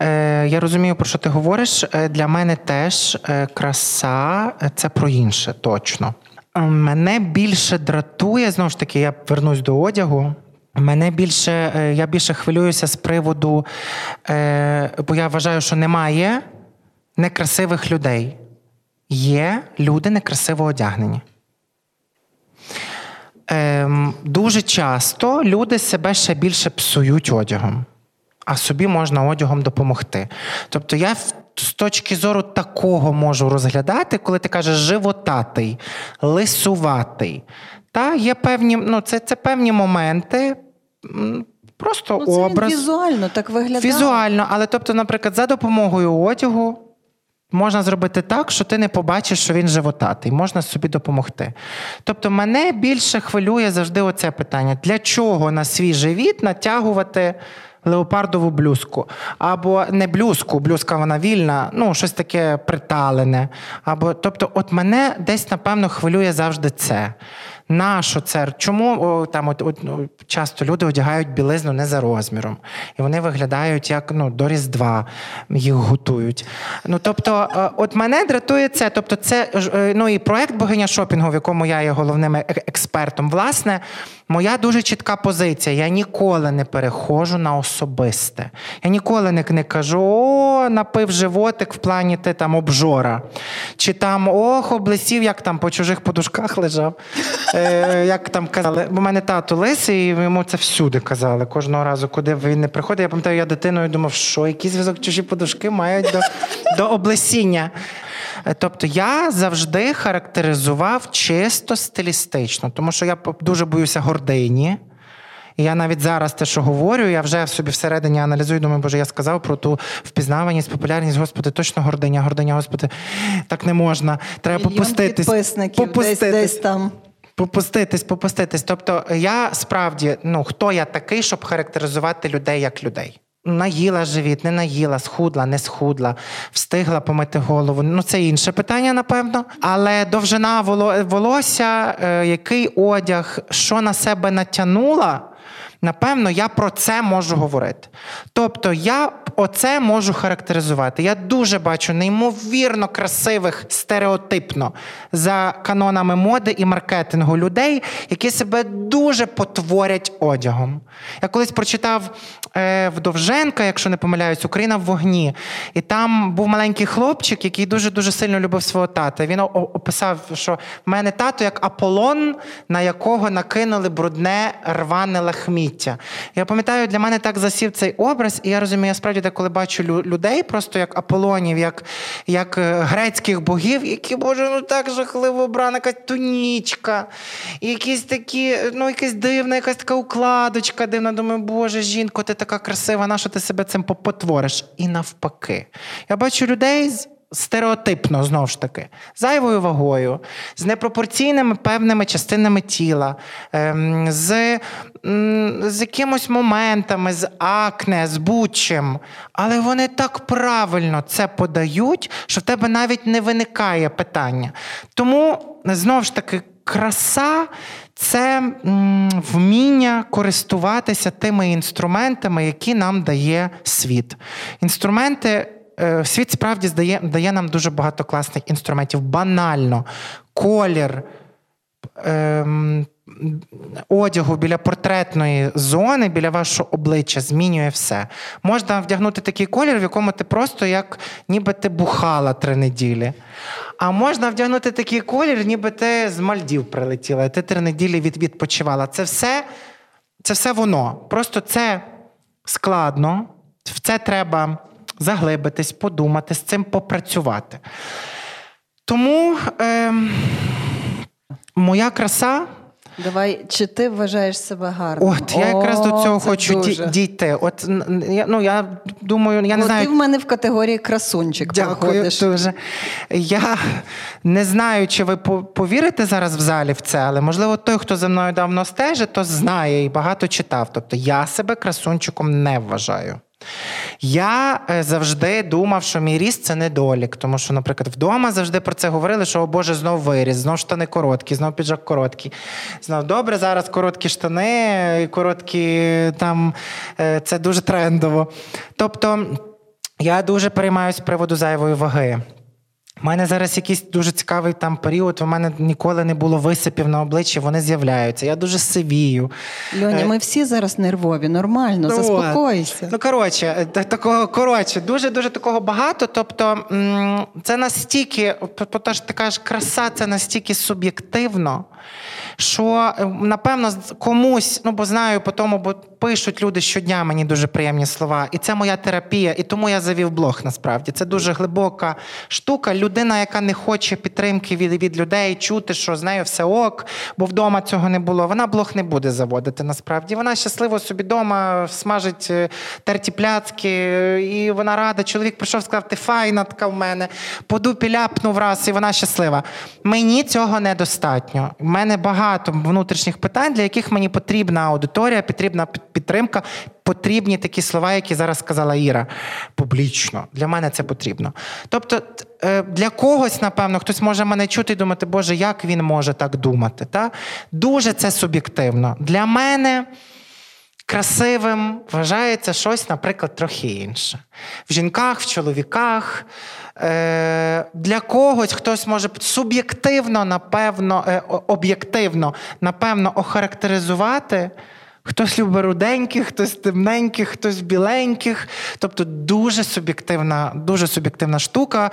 Е, Я розумію, про що ти говориш. Е, для мене теж е, краса це про інше, точно. Е, мене більше дратує, знову ж таки, я вернусь до одягу. Мене більше, е, я більше хвилююся з приводу, е, бо я вважаю, що немає некрасивих людей. Є люди некрасиво одягнені. Ем, Дуже часто люди себе ще більше псують одягом, а собі можна одягом допомогти. Тобто я з точки зору такого можу розглядати, коли ти кажеш животатий, лисуватий. Та є певні, ну, це, це певні моменти. Просто ну, це образ. Візуально так виглядає. Візуально, але тобто, наприклад, за допомогою одягу Можна зробити так, що ти не побачиш, що він животатий, можна собі допомогти. Тобто, мене більше хвилює завжди оце питання: для чого на свій живіт натягувати леопардову блюзку? Або не блюзку, блюзка вона вільна, ну, щось таке приталене. Або, Тобто, от мене десь, напевно, хвилює завжди це. Нащо це? Чому о, там от, от, ну, часто люди одягають білизну не за розміром, і вони виглядають як ну, до Різдва їх готують. Ну тобто, е, от мене дратує це. Тобто, це е, ну і проект богиня шопінгу, в якому я є головним е, експертом. Власне, моя дуже чітка позиція. Я ніколи не перехожу на особисте. Я ніколи не, не кажу, о, напив животик в плані ти там обжора. Чи там ох, облесів, як там по чужих подушках лежав. Е, Як там казали, бо мене тато лисий, і йому це всюди казали. Кожного разу, куди він не приходить. Я пам'ятаю, я дитиною думав, що який зв'язок чужі подушки мають до, до облесіння. Е, тобто я завжди характеризував чисто стилістично, тому що я дуже боюся гордині. І я навіть зараз те, що говорю, я вже собі всередині аналізую, думаю, боже, я сказав про ту впізнаваність, популярність, Господи, точно гординя, гординя, Господи, так не можна. Треба Мільйон попуститись. Підписників попуститись. Десь, десь там. Попуститись, попуститись. Тобто, я справді, ну хто я такий, щоб характеризувати людей як людей? Наїла живіт, не наїла, схудла, не схудла, встигла помити голову. Ну, це інше питання, напевно. Але довжина волосся, е, який одяг, що на себе натягнула, Напевно, я про це можу говорити. Тобто, я оце можу характеризувати. Я дуже бачу неймовірно красивих стереотипно за канонами моди і маркетингу людей, які себе дуже потворять одягом. Я колись прочитав е, в якщо не помиляюсь, Україна в вогні. І там був маленький хлопчик, який дуже-дуже сильно любив свого тата. Він описав, що в мене тато як Аполлон, на якого накинули брудне рване лахмі життя. Я пам'ятаю, для мене так засів цей образ, і я розумію, я справді деколи бачу людей, просто як аполонів, як як е, грецьких богів, які, боже, ну так жахливо обрана, якась тунічка, якісь такі, ну, якась дивна, якась така укладочка дивна. Думаю, Боже, жінко, ти така красива, на що ти себе цим потвориш? І навпаки. Я бачу людей з стереотипно знову ж таки, зайвою вагою, з непропорційними певними частинами тіла, ем, з з якимось моментами, з акне, з будь-чим. Але вони так правильно це подають, що в тебе навіть не виникає питання. Тому знову ж таки. Краса це вміння користуватися тими інструментами, які нам дає світ. Інструменти світ справді здає, дає нам дуже багато класних інструментів. Банально, колір. Ем, Одягу біля портретної зони, біля вашого обличчя змінює все. Можна вдягнути такий колір, в якому ти просто як ніби ти бухала три неділі. А можна вдягнути такий колір, ніби ти з Мальдів прилетіла, ти три неділі від, відпочивала. Це все, Це все воно. Просто це складно, в це треба заглибитись, подумати, з цим попрацювати. Тому е, моя краса. Давай, чи ти вважаєш себе гарним? От я якраз О, до цього хочу дуже. дійти. От я, ну я думаю, я не О, знаю. Ти в мене в категорії красунчик Дякую проходиш. дуже. Я не знаю, чи ви повірите зараз в залі в це, але можливо той, хто за мною давно стежить, то знає і багато читав. Тобто я себе красунчиком не вважаю. Я е, завжди думав, що мій ріст це недолік, тому що, наприклад, вдома завжди про це говорили, що о Боже, знов виріс, знов штани короткі, знов піджак короткий. Знов добре, зараз короткі штани, короткі там е, це дуже трендово. Тобто я дуже переймаюся з приводу зайвої ваги. У мене зараз якийсь дуже цікавий там період. У мене ніколи не було висипів на обличчі, вони з'являються. Я дуже сивію. Льоня, Е, ми всі зараз нервові, нормально, Ну, заспокойся. Ну, коротше, е, такого коротше, дуже дуже такого багато. Тобто, це настільки, то ж така кажеш, краса це настільки суб'єктивно, що е, напевно комусь, ну бо знаю по тому, бо пишуть люди щодня мені дуже приємні слова, і це моя терапія, і тому я завів блог. Насправді це дуже глибока штука. Людина, яка не хоче підтримки від, від людей, чути, що з нею все ок, бо вдома цього не було. Вона блог не буде заводити. Насправді вона щасливо собі вдома смажить е, терті пляцки, е, і вона рада. Чоловік прийшов, сказав, ти файна така в мене. По дупі ляпнув раз, і вона щаслива. Мені цього недостатньо. У мене багато внутрішніх питань, для яких мені потрібна аудиторія, потрібна підтримка. Потрібні такі слова, які зараз сказала Іра публічно. Для мене це потрібно. Тобто, е, для когось, напевно, хтось може мене чути і думати, Боже, як він може так думати? Та? Дуже це суб'єктивно. Для мене красивим вважається щось, наприклад, трохи інше. В жінках, в чоловіках. Е, Для когось хтось може суб'єктивно, напевно, е, об'єктивно, напевно, охарактеризувати. Хтось любить руденьких, хтось темненьких, хтось біленьких. Тобто дуже суб'єктивна, дуже суб'єктивна штука.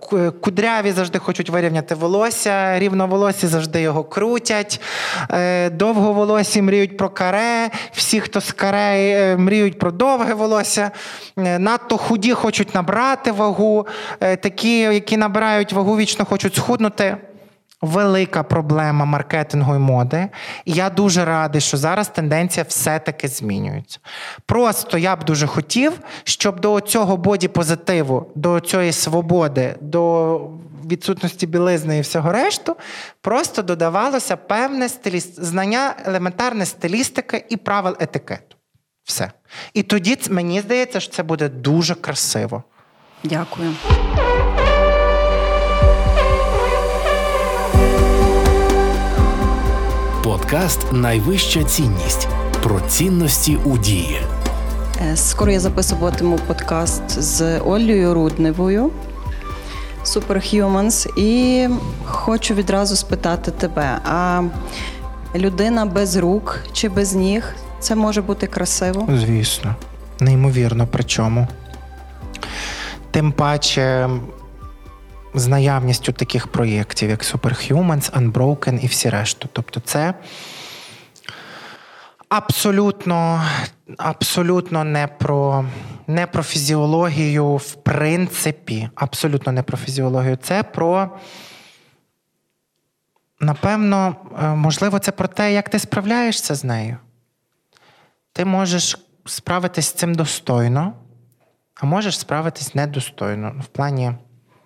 Ку- Кудряві завжди хочуть вирівняти волосся, рівноволосі завжди його крутять. Е, Довговолосі мріють про каре. Всі, хто з каре, е, мріють про довге волосся. Е, Надто худі хочуть набрати вагу. Такі, які набирають вагу, вічно хочуть схуднути. Велика проблема маркетингу і моди. І я дуже радий, що зараз тенденція все-таки змінюється. Просто я б дуже хотів, щоб до цього боді-позитиву, до цієї свободи, до відсутності білизни і всього решту, просто додавалося певне стиліст... знання, елементарне стилістики і правил етикету. Все. І тоді мені здається, що це буде дуже красиво. Дякую. Подкаст Найвища цінність про цінності у дії. Е, Скоро я записуватиму подкаст з Олею Рудневою Superhumans. І хочу відразу спитати тебе: а людина без рук чи без ніг це може бути красиво? Звісно, неймовірно, причому. Тим паче з наявністю таких проєктів, як Superhumans, Unbroken і всі решту. Тобто, це абсолютно, абсолютно не про, не про фізіологію, в принципі, абсолютно не про фізіологію. Це про. Напевно, е, можливо, це про те, як ти справляєшся з нею. Ти можеш справитись з цим достойно, а можеш справитись недостойно. В плані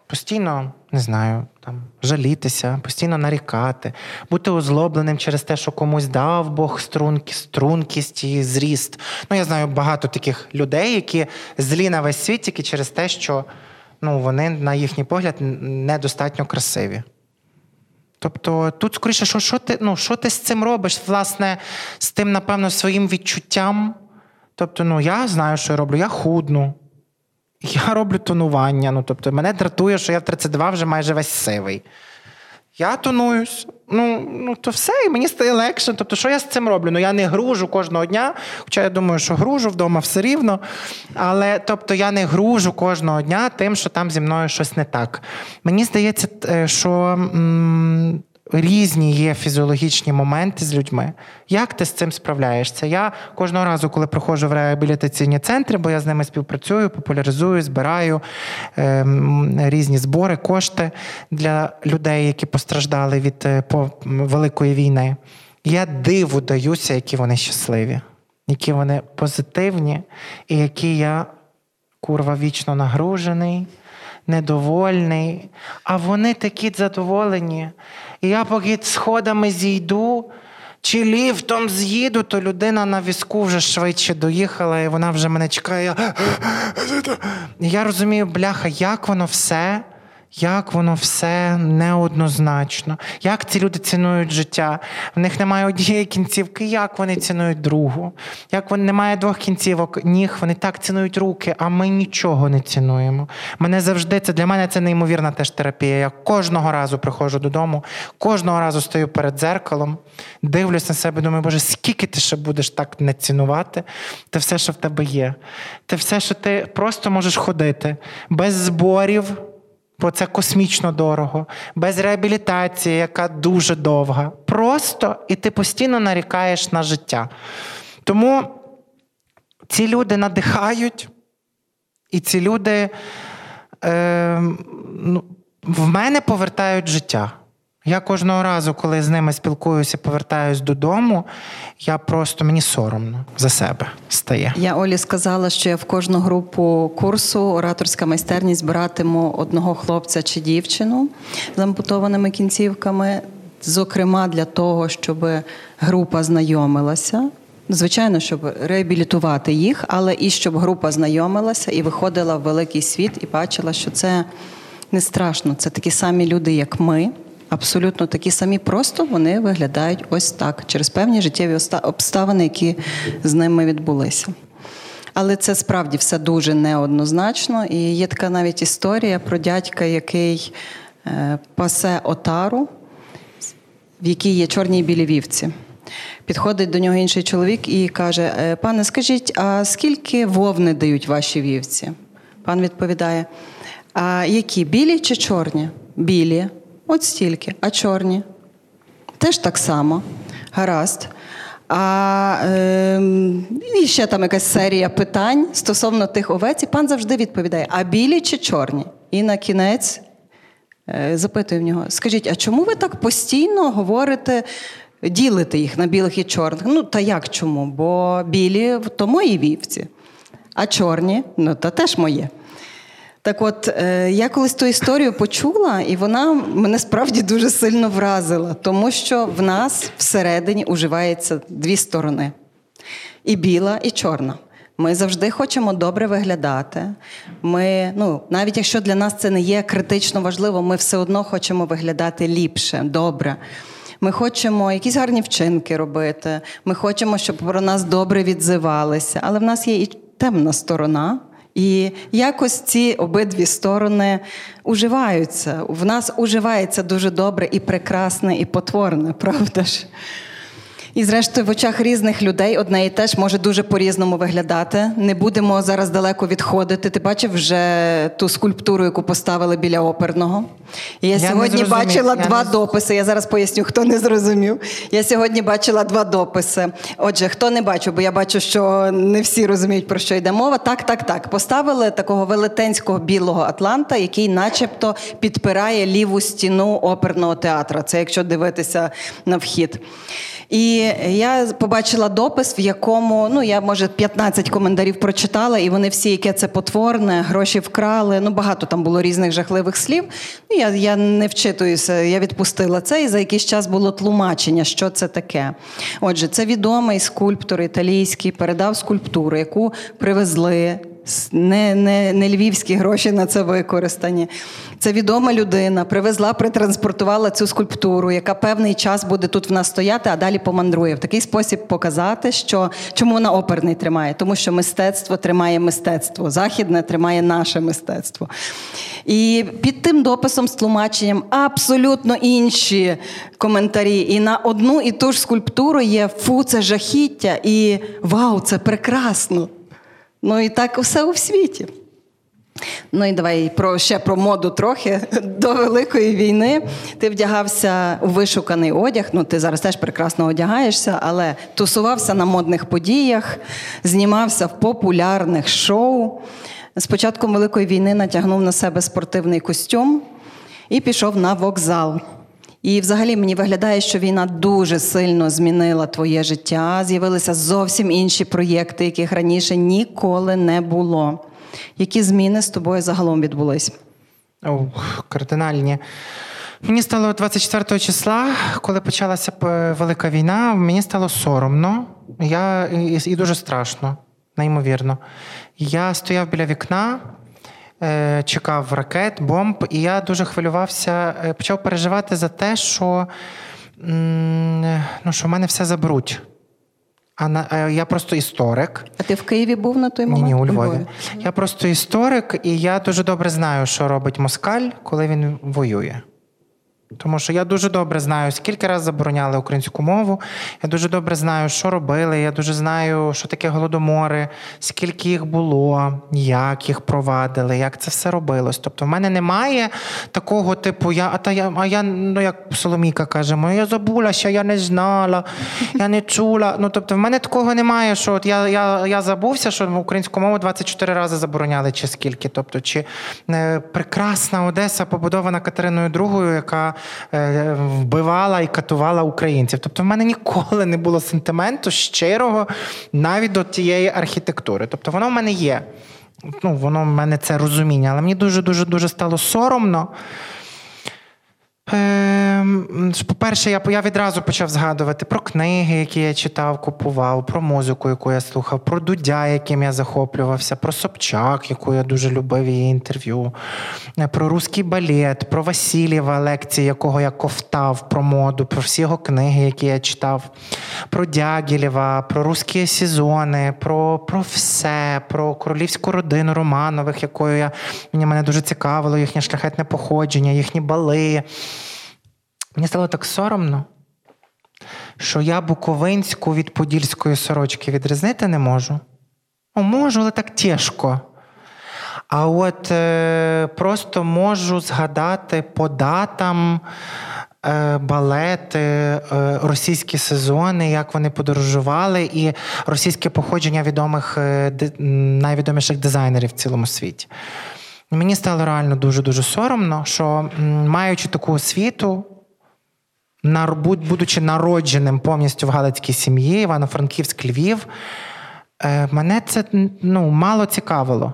постійно, не знаю, там, жалітися, постійно нарікати, бути озлобленим через те, що комусь дав Бог струнки, стрункість і зріст. Ну, я знаю багато таких людей, які злі на весь світ тільки через те, що ну, вони, на їхній погляд, недостатньо красиві. Тобто тут скоріше, що, що, ти, ну, що ти з цим робиш, власне, з тим, напевно, своїм відчуттям. Тобто, ну, я знаю, що я роблю, я худну, я роблю тонування. Ну, тобто, мене дратує, що я в 32 вже майже весь сивий. Я тонуюсь, ну, ну то все, і мені стає легше. Тобто, що я з цим роблю? Ну, я не гружу кожного дня, хоча я думаю, що гружу вдома все рівно. Але тобто я не гружу кожного дня тим, що там зі мною щось не так. Мені здається, е, що м, різні є фізіологічні моменти з людьми. Як ти з цим справляєшся? Я кожного разу, коли приходжу в реабілітаційні центри, бо я з ними співпрацюю, популяризую, збираю е, різні збори, кошти для людей, які постраждали від е, по, великої війни. Я диву даюся, які вони щасливі, які вони позитивні, і які я курва вічно нагружений недовольний, а вони такі задоволені. І я поки сходами зійду. Чи ліфтом з'їду, то людина на візку вже швидше доїхала, і вона вже мене чекає. Я розумію, бляха, як воно все як воно все неоднозначно, як ці люди цінують життя. В них немає однієї кінцівки, як вони цінують другу. Як вони немає двох кінцівок, ніг, вони так цінують руки, а ми нічого не цінуємо. Мене завжди це для мене це неймовірна теж терапія. Я кожного разу приходжу додому, кожного разу стою перед дзеркалом, дивлюсь на себе, думаю, Боже, скільки ти ще будеш так не цінувати? Те все, що в тебе є. Те все, що ти просто можеш ходити без зборів бо це космічно дорого, без реабілітації, яка дуже довга. Просто і ти постійно нарікаєш на життя. Тому ці люди надихають, і ці люди е, ну, в мене повертають життя. Я кожного разу, коли з ними спілкуюся, повертаюсь додому, я просто мені соромно за себе стає. Я Олі сказала, що я в кожну групу курсу ораторська майстерність братиму одного хлопця чи дівчину з ампутованими кінцівками, зокрема для того, щоб група знайомилася. Звичайно, щоб реабілітувати їх, але і щоб група знайомилася і виходила в великий світ і бачила, що це не страшно. Це такі самі люди, як ми абсолютно такі самі, просто вони виглядають ось так через певні життєві обставини, які з ними відбулися. Але це справді все дуже неоднозначно. І є така навіть історія про дядька, який е, пасе отару, в якій є чорні і білі вівці. Підходить до нього інший чоловік і каже: «Е, Пане, скажіть, а скільки вовни дають ваші вівці? Пан відповідає: А які білі чи чорні? Білі. От стільки. А чорні? Теж так само. Гаразд. А е, ще там якась серія питань стосовно тих овець, і пан завжди відповідає: а білі чи чорні? І на кінець е, запитує в нього: скажіть, а чому ви так постійно говорите, ділите їх на білих і чорних? Ну, та як чому? Бо білі то мої вівці, а чорні ну, то теж моє. Так от, е, я колись ту історію почула, і вона мене справді дуже сильно вразила, тому що в нас всередині уживаються дві сторони: і біла, і чорна. Ми завжди хочемо добре виглядати. Ми, ну, Навіть якщо для нас це не є критично важливо, ми все одно хочемо виглядати ліпше, добре. Ми хочемо якісь гарні вчинки робити. Ми хочемо, щоб про нас добре відзивалися. Але в нас є і темна сторона. І якось ці обидві сторони уживаються. В нас уживається дуже добре і прекрасне, і потворне, правда ж? І, зрештою, в очах різних людей одне і теж може дуже по-різному виглядати. Не будемо зараз далеко відходити. Ти бачив вже ту скульптуру, яку поставили біля оперного. Я, я сьогодні бачила я два не... дописи. Я зараз поясню, хто не зрозумів. Я сьогодні бачила два дописи. Отже, хто не бачив, бо я бачу, що не всі розуміють, про що йде мова. Так, так, так. Поставили такого велетенського білого Атланта, який, начебто, підпирає ліву стіну оперного театру. Це якщо дивитися на вхід. І я побачила допис, в якому ну я може 15 коментарів прочитала, і вони всі, яке це потворне, гроші вкрали. Ну багато там було різних жахливих слів. Ну, Я я не вчитуюся, я відпустила це, і за якийсь час було тлумачення, що це таке. Отже, це відомий скульптор італійський, передав скульптуру, яку привезли не не, не львівські гроші на це використані. Це відома людина, привезла, притранспортувала цю скульптуру, яка певний час буде тут в нас стояти, а далі помандрує. В такий спосіб показати, що чому вона оперний тримає, тому що мистецтво тримає мистецтво, західне тримає наше мистецтво. І під тим дописом з тлумаченням абсолютно інші коментарі. І на одну і ту ж скульптуру є фу, це жахіття, і вау, це прекрасно. Ну і так все у світі. Ну і давай про ще про моду трохи *laughs* до великої війни. Ти вдягався у вишуканий одяг. Ну ти зараз теж прекрасно одягаєшся, але тусувався на модних подіях, знімався в популярних шоу. З початком великої війни натягнув на себе спортивний костюм і пішов на вокзал. І, взагалі, мені виглядає, що війна дуже сильно змінила твоє життя. З'явилися зовсім інші проєкти, яких раніше ніколи не було. Які зміни з тобою загалом відбулись? Кардинальні. Мені стало 24 числа, коли почалася велика війна, мені стало соромно. Я і дуже страшно, неймовірно. Я стояв біля вікна. Е, чекав ракет, бомб, і я дуже хвилювався, е, почав переживати за те, що ну, що в мене все заберуть. А на я просто історик. А ти в Києві був на той момент? Ні, ні, у Львові. Я просто історик, і я дуже добре знаю, що робить москаль, коли він воює. Тому що я дуже добре знаю, скільки разів забороняли українську мову. Я дуже добре знаю, що робили. Я дуже знаю, що таке голодомори, скільки їх було, як їх провадили, як це все робилось. Тобто, в мене немає такого типу, я, а та я, а я, ну як Соломійка каже, я забула, що я не знала, я не чула. Ну тобто, в мене такого немає, що от я я, я забувся, що українську мову 24 рази забороняли, чи скільки. Тобто, чи е, прекрасна Одеса побудована Катериною II, яка. Е, вбивала і катувала українців. Тобто, в мене ніколи не було сентименту щирого навіть до тієї архітектури. Тобто, воно в мене є. Ну, Воно в мене це розуміння, але мені дуже дуже дуже стало соромно. Ем, по-перше, я я відразу почав згадувати про книги, які я читав, купував, про музику, яку я слухав, про Дудя, яким я захоплювався, про Собчак, яку я дуже любив її інтерв'ю, е, про русський балет, про Васильєва, лекції, якого я ковтав, про моду, про всі його книги, які я читав, про Дягілєва, про русські сезони, про про все, про королівську родину Романових, якою я мені мене дуже цікавило, їхнє шляхетне походження, їхні бали. Мені стало так соромно, що я Буковинську від Подільської сорочки відрізнити не можу. О, можу, але так тяжко. А от е, просто можу згадати по датам е, балети, е, російські сезони, як вони подорожували, і російське походження відомих е, найвідоміших дизайнерів в цілому світі. Мені стало реально дуже-дуже соромно, що маючи таку освіту, будучи народженим повністю в Галицькій сім'ї, Івано-Франківськ, Львів, е, мене це ну, мало цікавило.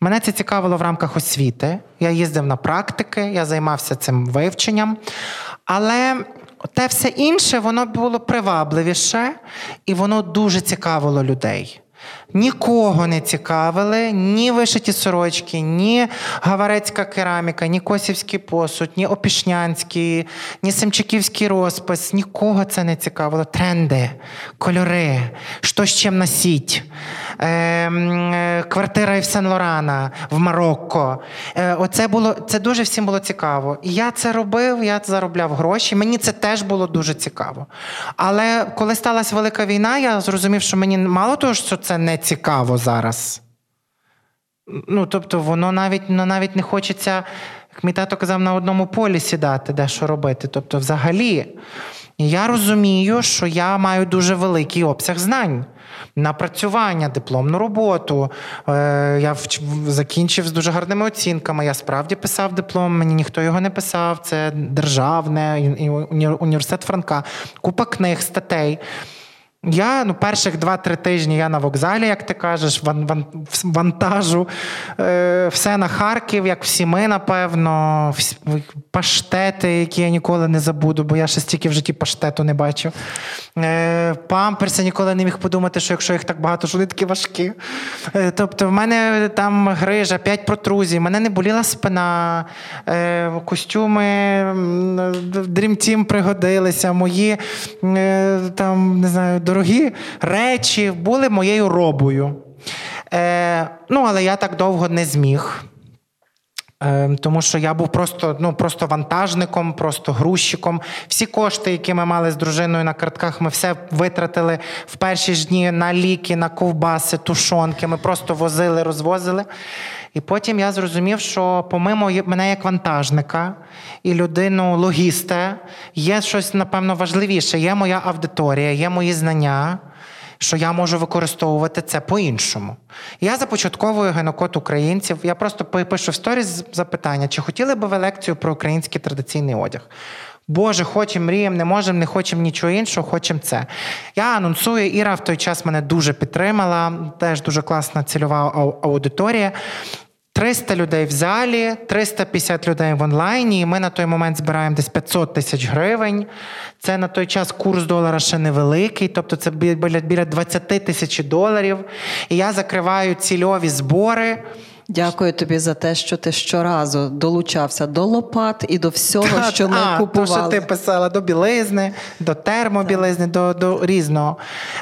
Мене це цікавило в рамках освіти. Я їздив на практики, я займався цим вивченням. Але те все інше, воно було привабливіше і воно дуже цікавило людей. Нікого не цікавили ні вишиті сорочки, ні гаварецька кераміка, ні косівський посуд, ні опішнянський, ні Семчиківський розпис. Нікого це не цікавило. Тренди, кольори, що з чим носіть. Ем, е, квартира Ів Сен Лорана в Марокко. Е, оце було це дуже всім було цікаво. І я це робив, я заробляв гроші. Мені це теж було дуже цікаво. Але коли сталася велика війна, я зрозумів, що мені мало того, що це не цікаво зараз. Ну, тобто, воно навіть ну, навіть не хочеться, як мій тато казав, на одному полі сідати, де що робити. Тобто, взагалі, я розумію, що я маю дуже великий обсяг знань. Напрацювання, дипломну роботу. Е, я закінчив з дуже гарними оцінками. Я справді писав диплом, мені ніхто його не писав. Це державне університет Франка, купа книг, статей. Я ну, перших 2-3 тижні я на вокзалі, як ти кажеш, ван, ван, вантажу. Е, все на Харків, як всі ми, напевно, всі, паштети, які я ніколи не забуду, бо я ще стільки в житті паштету не бачив. Е, Памперси ніколи не міг подумати, що якщо їх так багато, що вони такі важкі. Е, тобто, в мене там грижа, 5 протрузій, мене не боліла спина, е, костюми Dream Team пригодилися, мої там, не знаю, дорогі речі були моєю робою. Ну, але я так довго не зміг. Е, тому що я був просто ну, просто вантажником, просто грузчиком. Всі кошти, які ми мали з дружиною на картках, ми все витратили в перші ж дні на ліки, на ковбаси, тушонки. Ми просто возили, розвозили. І потім я зрозумів, що помимо мене як вантажника і людину логіста, є щось, напевно, важливіше. Є моя аудиторія, є мої знання. Що я можу використовувати це по-іншому. Я започатковую генокод українців. Я просто пишу в сторіс запитання, чи хотіли би ви лекцію про український традиційний одяг? Боже, хочемо, мріємо, не можемо, не хочемо нічого іншого, хочемо це. Я анонсую, Іра в той час мене дуже підтримала, теж дуже класна цільова аудиторія. 300 людей в залі, 350 людей в онлайні. І ми на той момент збираємо десь 500 тисяч гривень. Це на той час курс долара ще невеликий, тобто це біля 20 тисяч доларів. І я закриваю цільові збори. Дякую тобі за те, що ти щоразу долучався до лопат і до всього, та, що ми а, купували. То, що ти писала до білизни, до термобілизни, до до різного.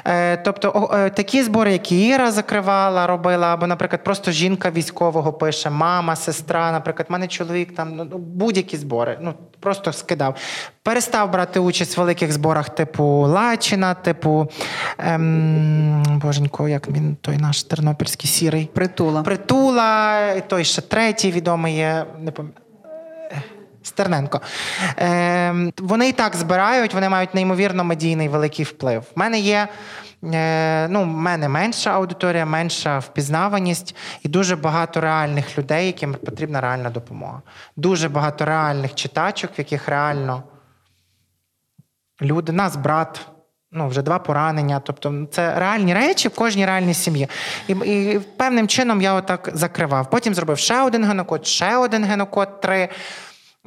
Е, Тобто о, е, такі збори, які Іра закривала, робила, або, наприклад, просто жінка військового пише, мама, сестра, наприклад, в мене чоловік там ну, будь-які збори. Ну, Просто скидав. Перестав брати участь в великих зборах, типу Лачина, типу ем, Боженько, як він той наш тернопільський сірий. Притула. Притула, той ще третій відомий є. не пам'ятаю. Стерненко. Е, Вони і так збирають, вони мають неймовірно медійний великий вплив. В мене є е, ну, в мене менша аудиторія, менша впізнаваність і дуже багато реальних людей, яким потрібна реальна допомога. Дуже багато реальних читачок, в яких реально люди, нас брат. Ну, вже два поранення, тобто це реальні речі в кожній реальній сім'ї. І і певним чином я отак закривав. Потім зробив ще один генокод, ще один генокод, три.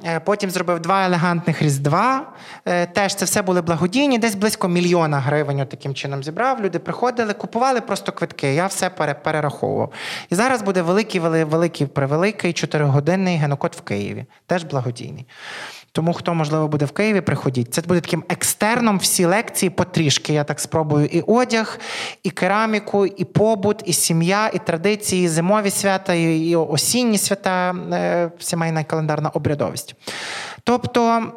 Е, потім зробив два елегантних різдва. Е, теж це все були благодійні, десь близько мільйона гривень таким чином зібрав. Люди приходили, купували просто квитки. Я все перераховував. І зараз буде великий, великий, превеликий чотиригодинний генокод в Києві, теж благодійний. Тому хто, можливо, буде в Києві, приходіть. Це буде таким екстерном всі лекції потрішки. Я так спробую і одяг, і кераміку, і побут, і сім'я, і традиції, і зимові свята, і осінні свята, е, сімейна календарна обрядовість. Тобто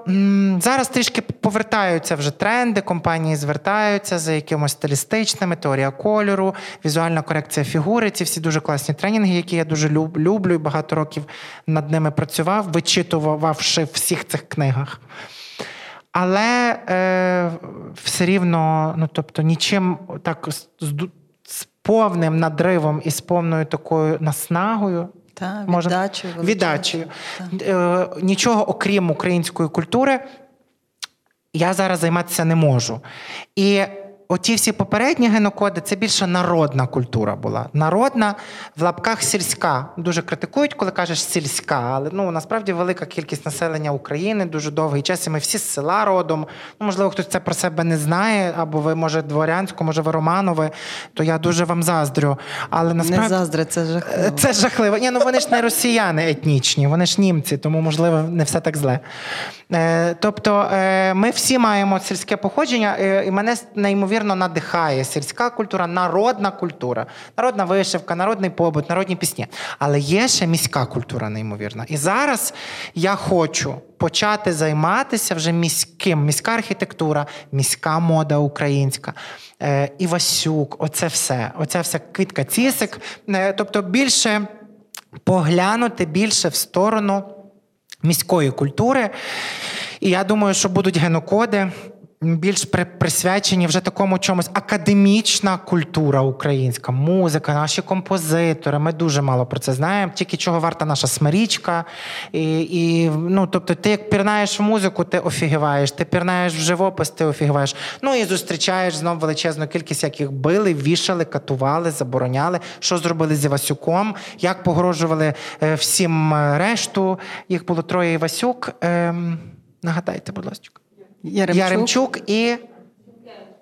зараз трішки повертаються вже тренди, компанії звертаються за якимось стилістичними, теорія кольору, візуальна корекція фігури. Ці всі дуже класні тренінги, які я дуже люблю і багато років над ними працював, вичитувавши в всіх цих книгах. Але е, все рівно, ну тобто, нічим так з, з повним надривом і з повною такою наснагою та, віддачею. Віддачею. Та. нічого окрім української культури я зараз займатися не можу. І оті всі попередні генокоди це більше народна культура була. Народна в лапках сільська. Дуже критикують, коли кажеш сільська, але ну насправді велика кількість населення України дуже довгий час. і Ми всі з села родом. Ну, можливо, хтось це про себе не знає, або ви, може, дворянську, може, ви Романови, то я дуже вам заздрю. Але насправді не заздри, це жахливо. Це жахливо. Ні, ну вони ж не росіяни етнічні, вони ж німці, тому можливо не все так зле. Е, тобто е, ми всі маємо сільське походження, е, і мене неймовірно надихає сільська культура, народна культура, народна вишивка, народний побут, народні пісні. Але є ще міська культура, неймовірна. І зараз я хочу почати займатися вже міським, міська архітектура, міська мода українська. Івасюк, оце все, оця вся квітка цісик. Тобто більше поглянути більше в сторону міської культури. І я думаю, що будуть генокоди більш присвячені вже такому чомусь академічна культура українська, музика, наші композитори. Ми дуже мало про це знаємо. Тільки чого варта наша смирічка. І, і, ну, Тобто, ти як пірнаєш в музику, ти офігіваєш, ти пірнаєш в живопис, ти офігіваєш. Ну і зустрічаєш знову величезну кількість, яких били, вішали, катували, забороняли, що зробили з Івасюком, як погрожували е, всім е, решту. Їх було троє Івасюк. Ем, нагадайте, будь ласка. Яремчук, Яремчук і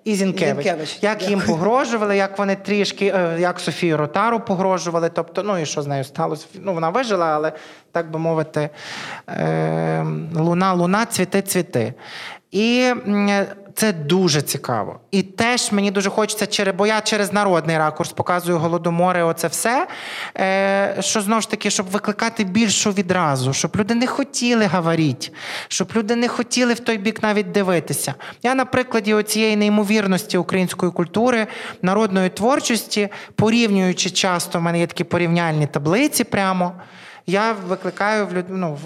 і Зінкевич. Зінкевич. Як Дякую. їм погрожували, як вони трішки, е, як Софію Ротару погрожували. Тобто, ну і що з нею сталося? Ну, вона вижила, але так би мовити, е, луна, луна, цвіти, цвіти. І Це дуже цікаво. І теж мені дуже хочеться, бо я через народний ракурс показую голодомори, оце все. Е, Що знову ж таки, щоб викликати більшу відразу, щоб люди не хотіли говорити, щоб люди не хотіли в той бік навіть дивитися. Я на прикладі оцієї неймовірності української культури, народної творчості, порівнюючи часто, в мене є такі порівняльні таблиці прямо я викликаю в люд, ну,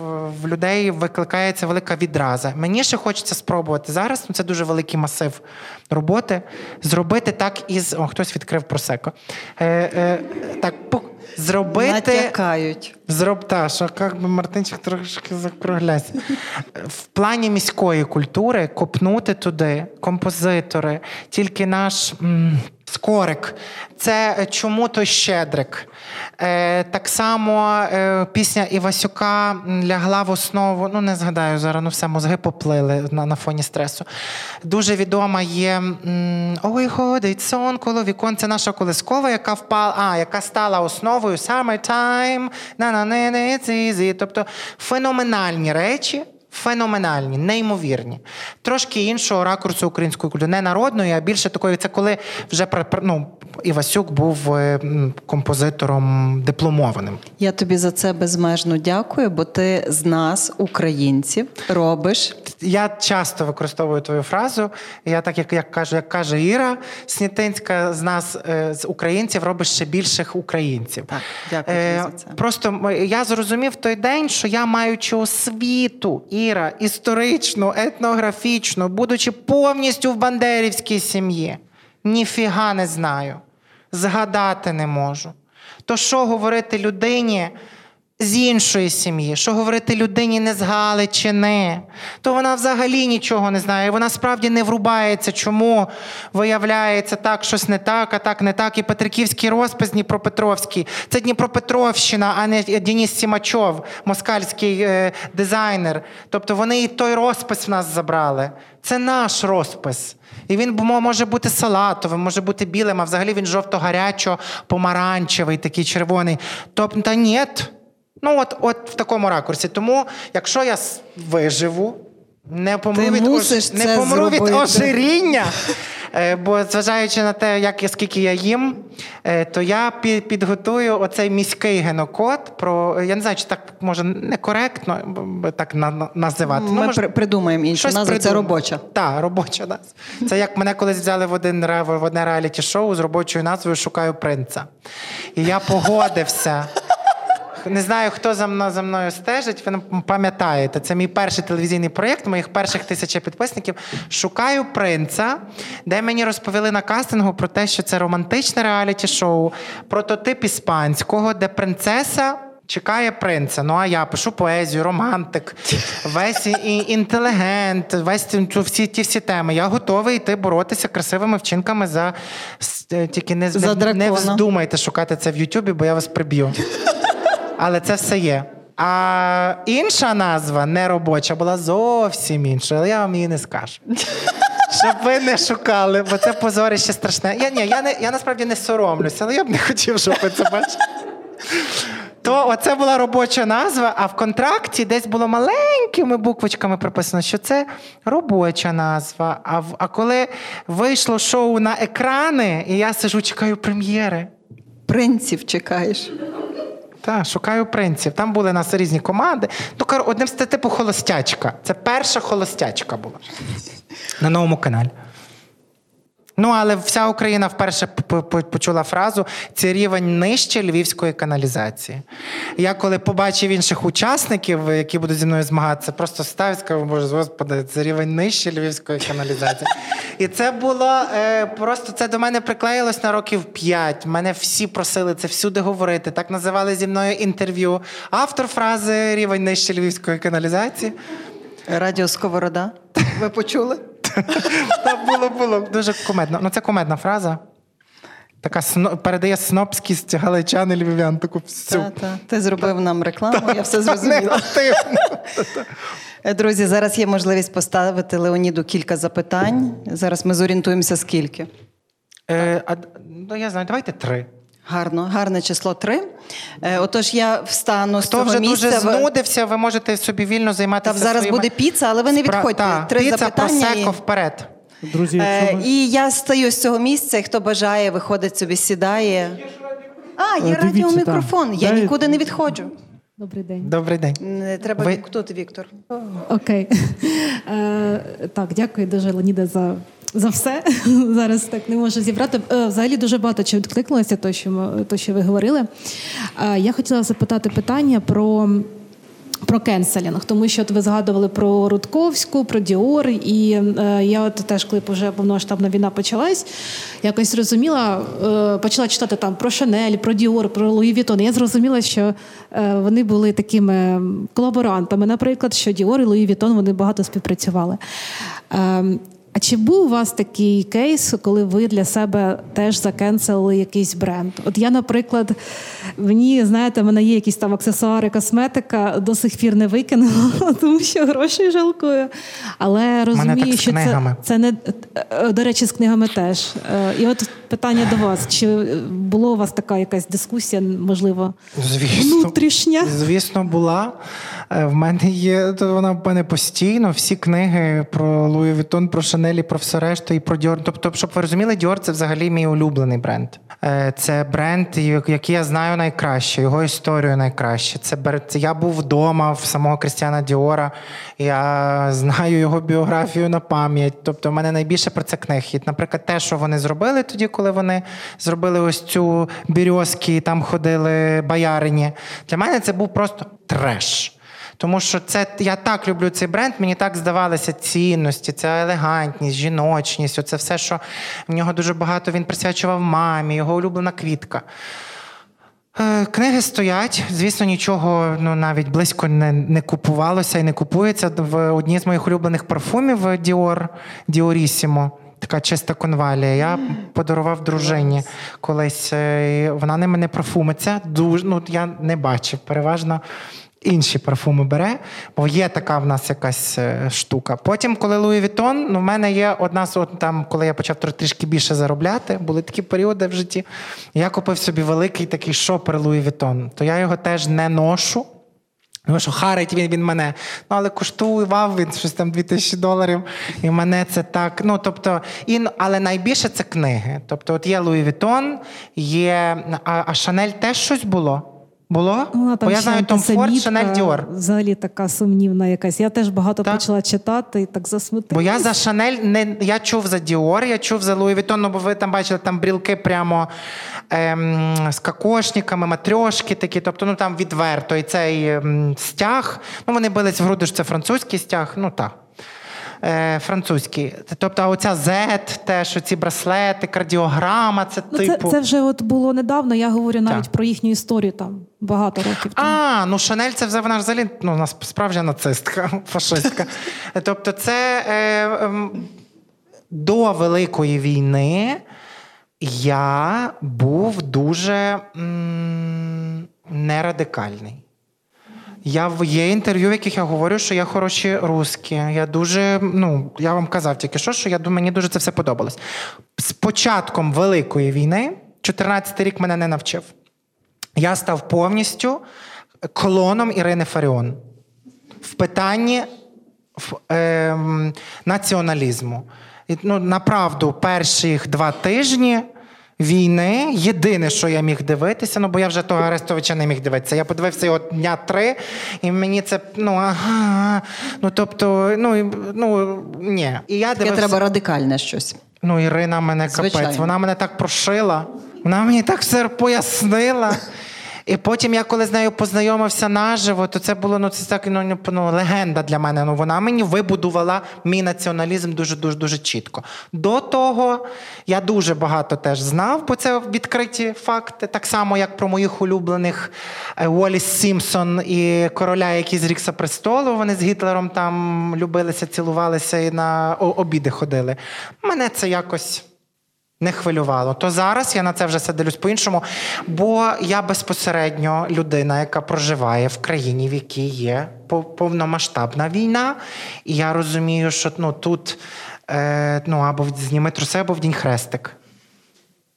в людей викликається велика відраза. Мені ще хочеться спробувати зараз. Ну, це дуже великий масив роботи. Зробити так із. О, хтось відкрив просеко. Е, е, так, Зробити. Натякають. Зроб, та, що як би Мартинчик трошки закругляся. В плані міської культури копнути туди композитори, тільки наш м, скорик. Це чому той щедрик. Е, Так само е, пісня Івасюка лягла в основу. Ну, не згадаю зараз, ну все, мозги поплили на на фоні стресу. Дуже відома є Ой, ходить сон коло вікон. Це наша колискова, яка впала, а, яка стала основою Summertime, на на не. Тобто феноменальні речі. Феноменальні, неймовірні. Трошки іншого ракурсу української культури. Не народної, а більше такої. Це коли вже ну, Івасюк був е, композитором дипломованим. Я тобі за це безмежно дякую, бо ти з нас, українців, робиш. Я часто використовую твою фразу. Я так як як кажу, як каже Іра Снітинська, з нас, е, з українців, робиш ще більших українців. Так, Дякую е, за це. Просто я зрозумів той день, що я маючи освіту, Іра, історично, етнографічно, будучи повністю в бандерівській сім'ї, ніфіга не знаю згадати не можу. То що говорити людині з іншої сім'ї, що говорити людині не з Галичини, то вона взагалі нічого не знає. Вона справді не врубається, чому виявляється так, щось не так, а так не так. І Петриківський розпис Дніпропетровський це Дніпропетровщина, а не Деніс Сімачов, москальський е, дизайнер. Тобто вони і той розпис в нас забрали. Це наш розпис. І він може бути салатовим, може бути білим, а взагалі він жовто-гарячо-помаранчевий, такий червоний. Тобто, та ні. Ну, от от в такому ракурсі. Тому, якщо я виживу, не помру Ти від мусиш не помру від ожиріння, *laughs* Е, бо зважаючи на те, як скільки я їм, е, то я підготую оцей міський генокод. Про я не знаю, чи так може некоректно так називати. Ну, Ми ну, може, придумаємо іншу назву, придум... це робоча. Так, робоча назва. Це як мене колись взяли в один в одне реаліті-шоу з робочою назвою Шукаю принца. І я погодився. Не знаю, хто за мною за мною стежить. Ви пам'ятаєте, це мій перший телевізійний проєкт, моїх перших тисяча підписників. Шукаю принца, де мені розповіли на кастингу про те, що це романтичне реаліті-шоу, прототип іспанського, де принцеса. Чекає принца. Ну а я пишу поезію, романтик, весь інтелігент, весь всі ті всі теми. Я готовий йти боротися красивими вчинками за тільки не за не, не вздумайте шукати це в Ютубі, бо я вас приб'ю але це все є. А інша назва не робоча, була зовсім інша, але я вам її не скажу. *laughs* Щоб ви не шукали, бо це позорище страшне. Я ні, я не я насправді не соромлюся, але я б не хотів, щоб ви це бачили. То оце була робоча назва, а в контракті десь було маленькими буквочками прописано, що це робоча назва. А а коли вийшло шоу на екрани, і я сижу, чекаю прем'єри. Принців чекаєш. Так, шукаю принців. Там були нас різні команди. Ну, одним з типу холостячка. Це перша холостячка була на новому каналі. Ну, але вся Україна вперше почула фразу це рівень нижче львівської каналізації. Я коли побачив інших учасників, які будуть зі мною змагатися, просто став і сказав, боже, господи, це рівень нижче львівської каналізації. І це було е, просто це до мене приклеїлось на років п'ять. Мене всі просили це всюди говорити. Так називали зі мною інтерв'ю. Автор фрази рівень нижче львівської каналізації. Радіо Сковорода. Ви почули? Так було було дуже кумедно. Ну, це кумедна фраза. Така сно... передає снопськість галичан і львів'ян. Таку всю. Та, та. Ти зробив нам рекламу, я все зрозуміла. Е, друзі, зараз є можливість поставити Леоніду кілька запитань. Зараз ми зорієнтуємося, скільки. Е, а, Ну, я знаю, давайте три. Гарно, гарне число три. Е, отож, я встану з Хто того вже місця. дуже знудився, ви можете собі вільно займатися. Та зараз своїми... буде піца, але ви не відходьте. Та, Три піца, запитання просеко і... вперед. Друзі, якщо Е, ви... і я стою з цього місця, і хто бажає, виходить собі, сідає. А, є Е, дивіться, радіомікрофон. Я Дай- нікуди не відходжу. Добрий день. Добрий день. Не треба Ви- тут, Віктор. Окей. *laughs* Е, так, дякую дуже, Леоніде, за. За все *laughs* зараз так не можу зібрати. Е, Взагалі дуже багато чим відкликнулося, то що ми то, що ви говорили. Я хотіла запитати питання про. Про кенселінг, тому що от ви згадували про Рудковську, про Діор, і е, я от теж, коли вже повноштабна війна почалась, якось зрозуміла, е, почала читати там про Шанель, про Діор, про Луї Вітон. Я зрозуміла, що вони були такими колаборантами. Наприклад, що Діор і Луї Вітон вони багато співпрацювали. А чи був у вас такий кейс, коли ви для себе теж закенселили якийсь бренд? От я, наприклад, мені, знаєте, в мене є якісь там аксесуари, косметика, до сих пір не викинула, *laughs* тому що грошей жалкую. Але розумію, так що це, книгами. це не е, до речі, з книгами теж. Е, І от питання до вас: чи було у вас така якась дискусія, можливо, Звісно. внутрішня? Звісно, була. Е, В мене є, то вона в мене постійно. Всі книги про Луї Вітон, про Шанелі, про все решту і про Діор. Тобто, щоб ви розуміли, Діор це взагалі мій улюблений бренд. Е, Це бренд, який я знаю найкраще, його історію найкраще. Це я був вдома в самого Крістіана Діора. Я знаю його біографію на пам'ять. Тобто, в мене найбільше про це книг. І, наприклад, те, що вони зробили тоді, коли вони зробили ось цю бірьозки, там ходили боярині. Для мене це був просто треш. Тому що це я так люблю цей бренд, мені так здавалися цінності, ця елегантність, жіночність, оце все, що в нього дуже багато він присвячував мамі, його улюблена квітка. Е, Книги стоять, звісно, нічого ну, навіть близько не, не купувалося і не купується. В одній з моїх улюблених парфумів Dior, Diorissimo, така чиста конвалія. Я подарував дружині колись. е, Вона ними не парфумиться. Дуже, ну, я не бачив. Переважно інші парфуми бере, бо є така в нас якась е, штука. Потім, коли Луї Вітон, ну, в мене є одна з там, коли я почав тр- трішки більше заробляти, були такі періоди в житті. Я купив собі великий такий шопер Луї Вітон. То я його теж не ношу. Тому що харить він він мене. Ну, але коштував він щось там 2000 доларів. І мене це так. Ну, тобто, і, але найбільше це книги. Тобто, от є Луї Вітон, є. А, а Шанель теж щось було? Було? Вона там Бо я знаю Том Форд, Шанель Діор. Взагалі така сумнівна якась. Я теж багато Так. почала читати і так засмутилася. Бо я за Шанель не я чув за Діор, я чув за Луї Вітон, ну, бо ви там бачили там брілки прямо ем, з кокошниками, матрьошки такі, тобто ну там відверто. І цей ем, стяг. Ну вони бились в груди, що це французький стяг. Ну так. Е, французький. Тобто, оця Z, теж оці браслети, кардіограма, це Ну, типу. це вже от було недавно. Я говорю навіть Так. про їхню історію там багато років. тому. А, ну Шанель це вже вона ж взагалі ну, справжня нацистка, *laughs* фашистка. Тобто, це е, ем, до Великої війни я був дуже м, нерадикальний. Я в є інтерв'ю, в яких я говорю, що я хороші русські. Я дуже, ну я вам казав тільки що, що я думаю, мені дуже це все подобалось. З початком Великої війни, 14 рік мене не навчив. Я став повністю клоном Ірини Фаріон в питанні в, ем, націоналізму. І, ну, направду, перших два тижні війни єдине, що я міг дивитися, ну бо я вже того Арестовича не міг дивитися. Я подивився його дня три, і мені це ну ага. Ну тобто, ну, ну ні. І я дивився. треба радикальне щось. Ну, Ірина мене Звичайно. капець. Вона мене так прошила, вона мені так все пояснила. І потім я коли з нею познайомився наживо, то це було ну це так ну, ну, легенда для мене. Ну вона мені вибудувала мій націоналізм дуже дуже дуже чітко. До того я дуже багато теж знав, бо це відкриті факти, так само як про моїх улюблених е, Уоліс Сімпсон і короля, який зрікся престолу. Вони з Гітлером там любилися, цілувалися і на обіди ходили. Мене це якось не хвилювало. То зараз я на це вже все дивлюсь по-іншому, бо я безпосередньо людина, яка проживає в країні, в якій є повномасштабна війна. І я розумію, що ну, тут е, ну, або зніми труси, або вдінь хрестик.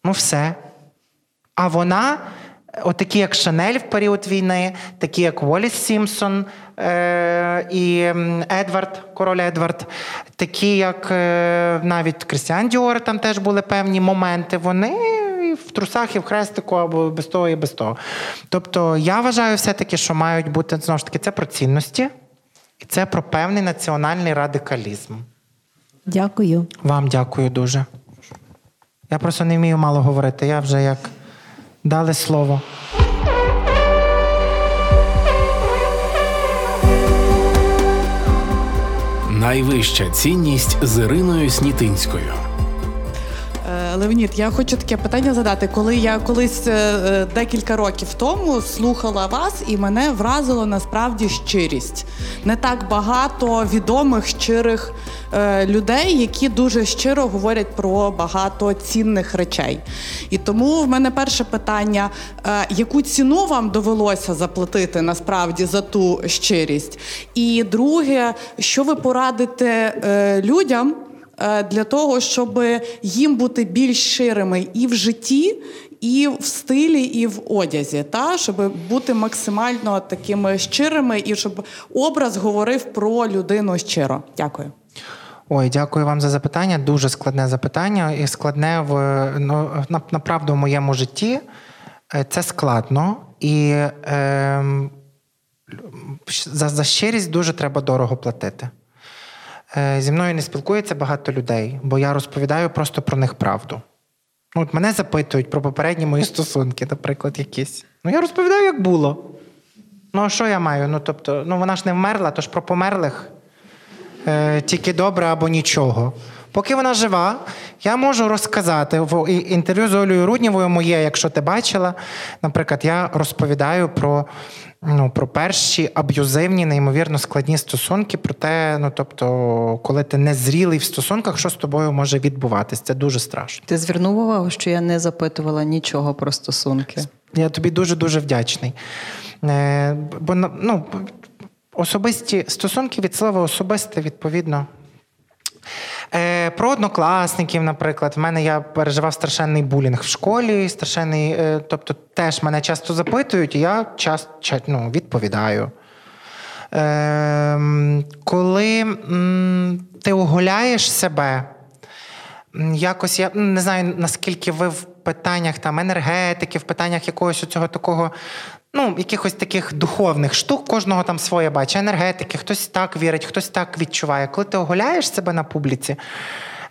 Ну, все. А вона Отакі, як Шанель в період війни, такі, як Воліс Сімпсон і Едвард, король Едвард, такі, як е- навіть Крістіан Діор, там теж були певні моменти. Вони і в трусах, і в хрестику, або без того, і без того. Тобто, я вважаю, все-таки, що мають бути знову ж таки це про цінності, і це про певний національний радикалізм. Дякую. Вам дякую дуже. Я просто не вмію мало говорити. Я вже як дали слово. Найвища цінність з Іриною Снітинською. Леонід, я хочу таке питання задати. Коли я колись е, е, декілька років тому слухала вас, і мене вразило насправді щирість. Не так багато відомих щирих е, людей, які дуже щиро говорять про багато цінних речей. І тому в мене перше питання: яку ціну вам довелося заплатити насправді за ту щирість? І друге, що ви порадите людям? Е, для того, щоб їм бути більш ширими і в житті, і в стилі, і в одязі, та щоб бути максимально такими щирими, і щоб образ говорив про людину щиро. Дякую. Ой, дякую вам за запитання. Дуже складне запитання, і складне в ну, направду в моєму житті. Е, це складно і е, за, за щирість дуже треба дорого платити. Е, зі мною не спілкується багато людей, бо я розповідаю просто про них правду. Ну, от Мене запитують про попередні мої стосунки, наприклад, якісь. Ну, я розповідаю, як було. Ну, а що я маю? Ну, тобто, ну вона ж не вмерла, тож про померлих е, тільки добре або нічого. Поки вона жива, я можу розказати в інтерв'ю з Олею Руднєвою моє, якщо ти бачила. Наприклад, я розповідаю про ну, про перші аб'юзивні, неймовірно складні стосунки, про те, ну тобто, коли ти не зрілий в стосунках, що з тобою може відбуватись. Це дуже страшно. Ти звернув увагу, що я не запитувала нічого про стосунки. Я тобі дуже дуже вдячний. Е, Бо ну, особисті стосунки від слова особисте, відповідно. Е, Про однокласників, наприклад, в мене я переживав страшенний булінг в школі, страшенний, е, тобто теж мене часто запитують, і я часто ну, відповідаю. Е, Коли м, ти оголяєш себе, якось я не знаю, наскільки ви в питаннях там енергетики, в питаннях якогось цього такого ну, якихось таких духовних штук, кожного там своє бачить, енергетики, хтось так вірить, хтось так відчуває. Коли ти оголяєш себе на публіці,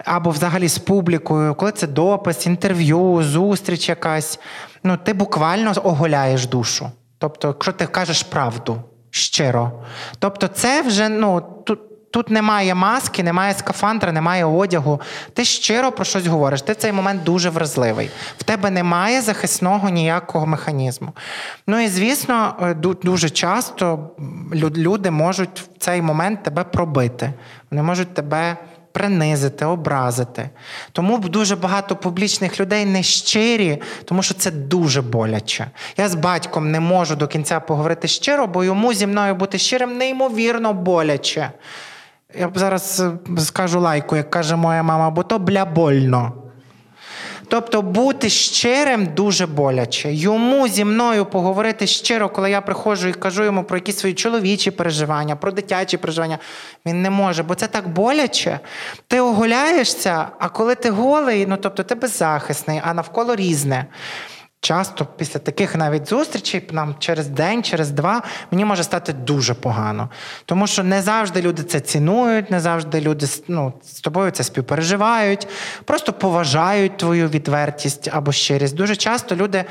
або взагалі з публікою, коли це допис, інтерв'ю, зустріч якась, ну ти буквально оголяєш душу. Тобто, якщо ти кажеш правду щиро, тобто, це вже ну тут. Тут немає маски, немає скафандра, немає одягу. Ти щиро про щось говориш. Ти цей момент дуже вразливий. В тебе немає захисного ніякого механізму. Ну і звісно, е, дуже часто люди можуть в цей момент тебе пробити. Вони можуть тебе. Принизити, образити. Тому дуже багато публічних людей не щирі, тому що це дуже боляче. Я з батьком не можу до кінця поговорити щиро, бо йому зі мною бути щирим неймовірно боляче. Я зараз е, скажу лайку, як каже моя мама, бо то бля больно. Тобто бути щирим дуже боляче. Йому зі мною поговорити щиро, коли я приходжу і кажу йому про якісь свої чоловічі переживання, про дитячі переживання, він не може, бо це так боляче. Ти оголяєшся, а коли ти голий, ну тобто ти беззахисний, а навколо різне. Часто після таких навіть зустрічей, нам через день, через два, мені може стати дуже погано. Тому що не завжди люди це цінують, не завжди люди ну, з тобою це співпереживають, просто поважають твою відвертість або щирість. Дуже часто люди,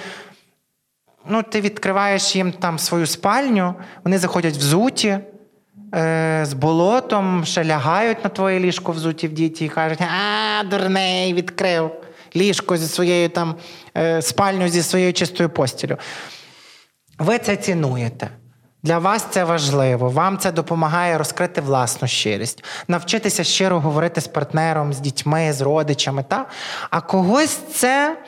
ну, ти відкриваєш їм там свою спальню, вони заходять взуті. Е, з болотом ще лягають на твоє ліжко взуті в діті і кажуть, а, дурний, відкрив ліжко зі своєю там е, спальню зі своєю чистою постілю. Ви це цінуєте. Для вас це важливо, вам це допомагає розкрити власну щирість, навчитися щиро говорити з партнером, з дітьми, з родичами. Та? А когось це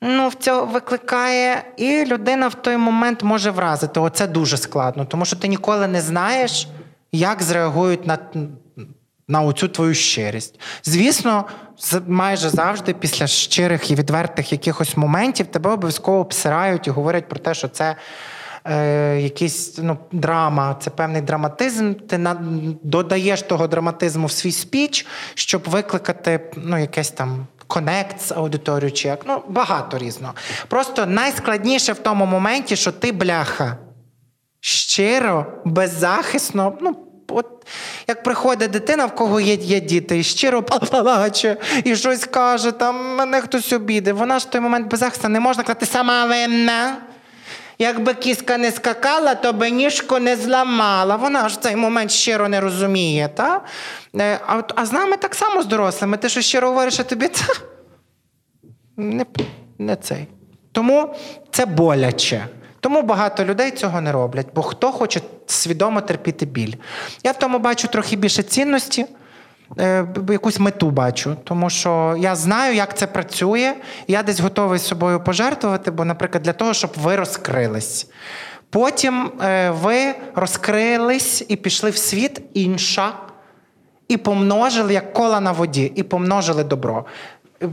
ну, в цього викликає, і людина в той момент може вразити. Оце дуже складно, тому що ти ніколи не знаєш, як зреагують на на оцю твою щирість. Звісно, майже завжди після щирих і відвертих якихось моментів тебе обов'язково обсирають і говорять про те, що це. Е, якийсь ну, драма, це певний драматизм. Ти на, додаєш того драматизму в свій спіч, щоб викликати ну, якесь там конект з аудиторією, чи як. Ну, багато різного. Просто найскладніше в тому моменті, що ти бляха щиро, беззахисно. ну, От як приходить дитина, в кого є є діти, і щиро плаче, і щось каже, там мене хтось обіде. Вона ж в той момент беззахисна не можна казати, сама винна. Якби кіска не скакала, то би ніжку не зламала. Вона ж в цей момент щиро не розуміє. Та? Е, а а з нами так само з дорослими. Ти що щиро говориш, а тобі та? Не, не цей. Тому це боляче. Тому багато людей цього не роблять, бо хто хоче свідомо терпіти біль. Я в тому бачу трохи більше цінності, е, якусь мету бачу, тому що я знаю, як це працює, я десь готовий з собою пожертвувати, бо, наприклад, для того, щоб ви розкрились. Потім е, ви розкрились і пішли в світ інша, і помножили як кола на воді, і помножили добро.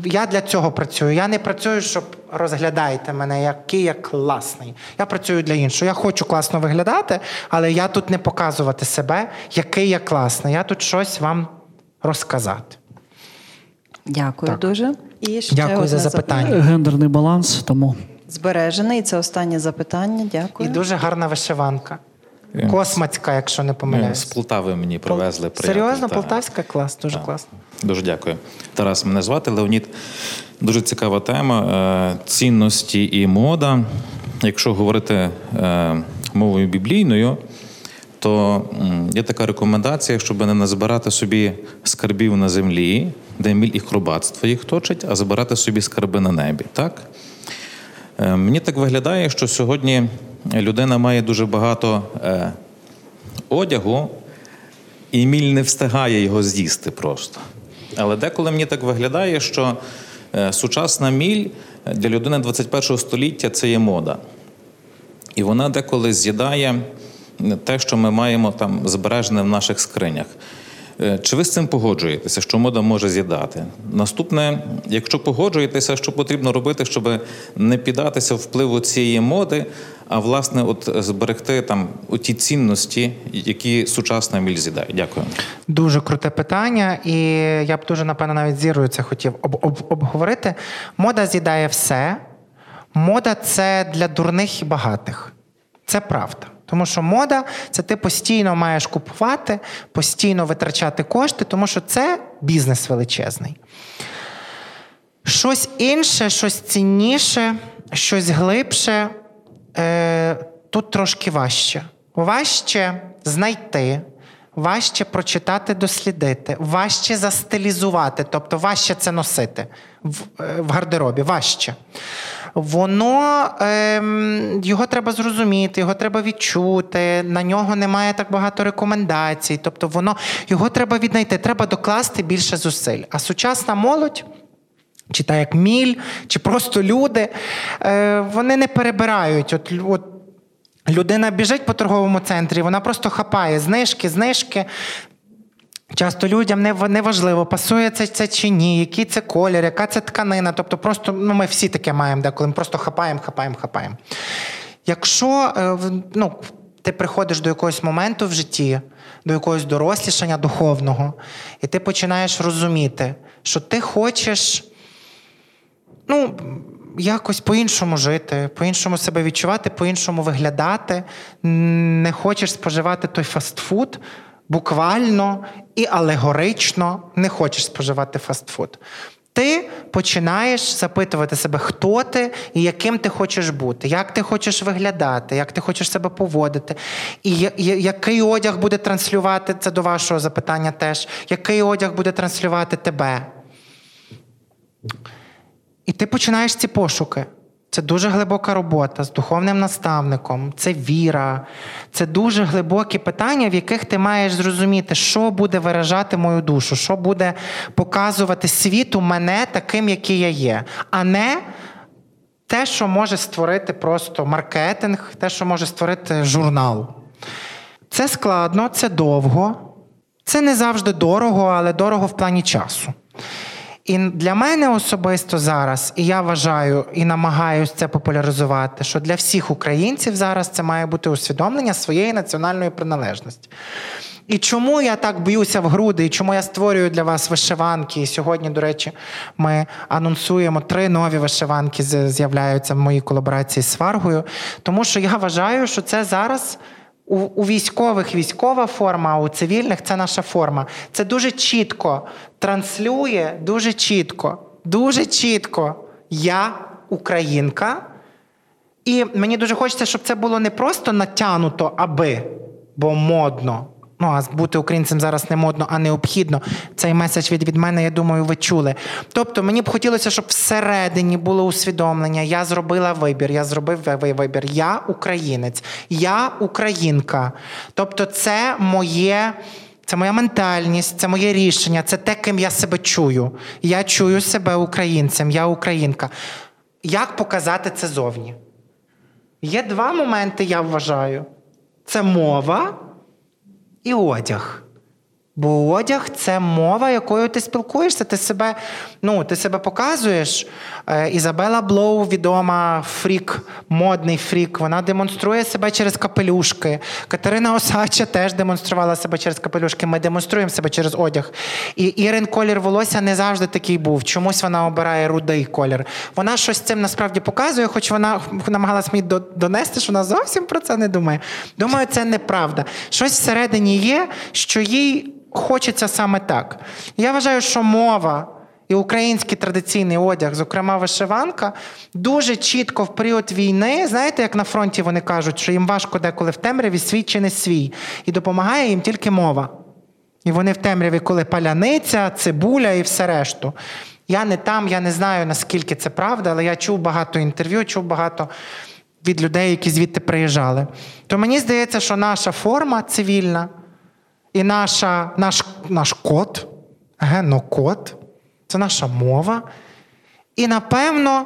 Я для цього працюю. Я не працюю, щоб розглядайте мене, який я класний. Я працюю для іншого. Я хочу класно виглядати, але я тут не показувати себе, який я класний. Я тут щось вам розказати. Дякую так. дуже. І ще Дякую за запитання. запитання. Гендерний баланс, тому збережений. Це останнє запитання. Дякую. І дуже гарна вишиванка. Космацька, якщо не помиляюсь. З Полтави мені привезли. Пол... Серйозно, та... Полтавська клас, дуже так. класно. Дуже дякую. Тарас, мене звати Леонід. Дуже цікава тема. Е, цінності і мода. Якщо говорити е, мовою біблійною, то є така рекомендація, щоб не назбирати собі скарбів на землі, де міль і хробатство їх точить, а збирати собі скарби на небі. Так? Е, мені так виглядає, що сьогодні людина має дуже багато е, одягу, і міль не встигає його з'їсти просто. Але деколи мені так виглядає, що е, сучасна міль для людини 21 століття це є мода. І вона деколи з'їдає те, що ми маємо там збережене в наших скринях. Е, чи ви з цим погоджуєтеся, що мода може з'їдати? Наступне, якщо погоджуєтеся, що потрібно робити, щоб не піддатися впливу цієї моди, а власне, от зберегти там ті цінності, які сучасна міль з'їдає? Дякую. Дуже круте питання, і я б дуже напевно навіть зірою це хотів об- об- обговорити. Мода з'їдає все. Мода це для дурних і багатих. Це правда. Тому що мода це ти постійно маєш купувати, постійно витрачати кошти, тому що це бізнес величезний. Щось інше, щось цінніше, щось глибше е, тут трошки важче. Важче знайти, важче прочитати, дослідити, важче застилізувати, тобто важче це носити в, е, в гардеробі. Важче воно ем, його треба зрозуміти, його треба відчути. На нього немає так багато рекомендацій. Тобто, воно його треба віднайти, треба докласти більше зусиль. А сучасна молодь. Чи так як міль, чи просто люди, е, вони не перебирають. От, от Людина біжить по торговому центрі, вона просто хапає знижки, знижки. Часто людям не не важливо, пасує це це чи ні, який це колір, яка це тканина. Тобто, просто ну, ми всі таке маємо, деколи ми просто хапаємо, хапаємо, хапаємо. Якщо е, ну, ти приходиш до якогось моменту в житті, до якогось дорослішання духовного, і ти починаєш розуміти, що ти хочеш ну, якось по-іншому жити, по-іншому себе відчувати, по-іншому виглядати, не хочеш споживати той фастфуд буквально і алегорично не хочеш споживати фастфуд. Ти починаєш запитувати себе, хто ти і яким ти хочеш бути, як ти хочеш виглядати, як ти хочеш себе поводити, і який одяг буде транслювати це до вашого запитання теж, який одяг буде транслювати тебе. І ти починаєш ці пошуки. Це дуже глибока робота з духовним наставником, це віра, це дуже глибокі питання, в яких ти маєш зрозуміти, що буде виражати мою душу, що буде показувати світу мене таким, який я є, а не те, що може створити просто маркетинг, те, що може створити журнал. Це складно, це довго. Це не завжди дорого, але дорого в плані часу. І для мене особисто зараз, і я вважаю і намагаюся це популяризувати, що для всіх українців зараз це має бути усвідомлення своєї національної приналежності. І чому я так б'юся в груди, і чому я створюю для вас вишиванки? І сьогодні, до речі, ми анонсуємо три нові вишиванки, з'являються в моїй колаборації з Фаргою. Тому що я вважаю, що це зараз. У у військових військова форма, а у цивільних це наша форма. Це дуже чітко транслює, дуже чітко, дуже чітко. Я українка. І мені дуже хочеться, щоб це було не просто натянуто, аби, бо модно. Ну, а бути українцем зараз не модно, а необхідно. Цей меседж від від мене, я думаю, ви чули. Тобто, мені б хотілося, щоб всередині було усвідомлення. Я зробила вибір, я зробив вибір. Я українець, я українка. Тобто, це моє. Це моя ментальність, це моє рішення, це те, ким я себе чую. Я чую себе українцем, я українка. Як показати це зовні? Є два моменти, я вважаю: це мова і одяг. Бо одяг це мова, якою ти спілкуєшся. Ти себе ну, ти себе показуєш. Е, Ізабела Блоу, відома фрік, модний фрік, вона демонструє себе через капелюшки. Катерина Осача теж демонструвала себе через капелюшки. Ми демонструємо себе через одяг. І Ірин колір волосся не завжди такий був. Чомусь вона обирає рудий колір. Вона щось цим насправді показує, хоч вона намагалась мені донести, що вона зовсім про це не думає. Думаю, це неправда. Щось всередині є, що їй хочеться саме так. Я вважаю, що мова і український традиційний одяг, зокрема вишиванка, дуже чітко в період війни, знаєте, як на фронті вони кажуть, що їм важко деколи в темряві свій чи не свій, і допомагає їм тільки мова. І вони в темряві, коли паляниця, цибуля і все решту. Я не там, я не знаю, наскільки це правда, але я чув багато інтерв'ю, чув багато від людей, які звідти приїжджали. То мені здається, що наша форма цивільна. І наша, наш наш код, генокод, це наша мова. І, напевно,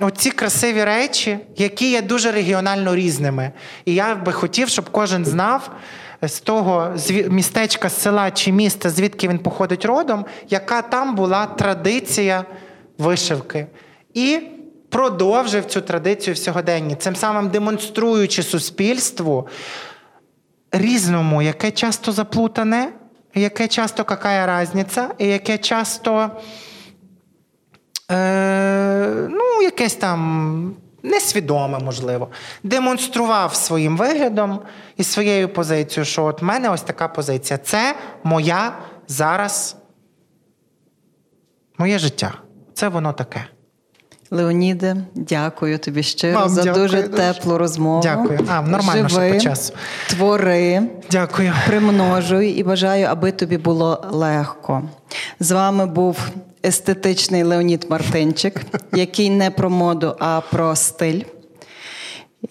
оці красиві речі, які є дуже регіонально різними. І я би хотів, щоб кожен знав з того містечка, села чи міста, звідки він походить родом, яка там була традиція вишивки. І продовжив цю традицію в сьогоденні, цим самим демонструючи суспільству різному, яке часто заплутане, яке часто яка різниця, і яке часто е, ну, якесь там несвідоме, можливо, демонстрував своїм виглядом і своєю позицією, що от в мене ось така позиція. Це моя зараз, моє життя. Це воно таке. Леоніде, дякую тобі щиро Вам за дякую, дуже теплу розмову. Дякую. А, нормально, Живи, що по часу. Твори, дякую. примножуй і бажаю, аби тобі було легко. З вами був естетичний Леонід Мартинчик, *laughs* який не про моду, а про стиль.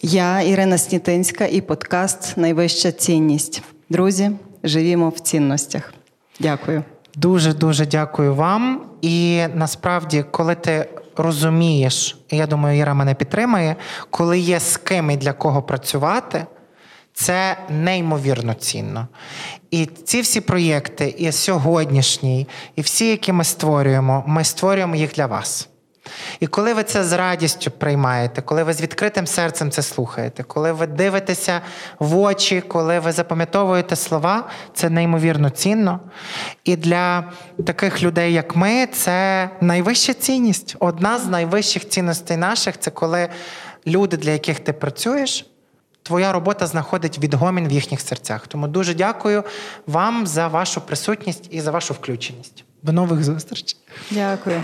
Я Ірина Снітинська і подкаст Найвища цінність. Друзі, живімо в цінностях. Дякую. Дуже дуже дякую вам. І насправді, коли ти розумієш, і я думаю, Іра мене підтримає, коли є з ким і для кого працювати, це неймовірно цінно. І ці всі проєкти, і сьогоднішній, і всі, які ми створюємо, ми створюємо їх для вас. І коли ви це з радістю приймаєте, коли ви з відкритим серцем це слухаєте, коли ви дивитеся в очі, коли ви запам'ятовуєте слова, це неймовірно цінно. І для таких людей, як ми, це найвища цінність. Одна з найвищих цінностей наших це коли люди, для яких ти працюєш. Твоя робота знаходить відгомін в їхніх серцях. Тому дуже дякую вам за вашу присутність і за вашу включеність. До нових зустрічей. Дякую.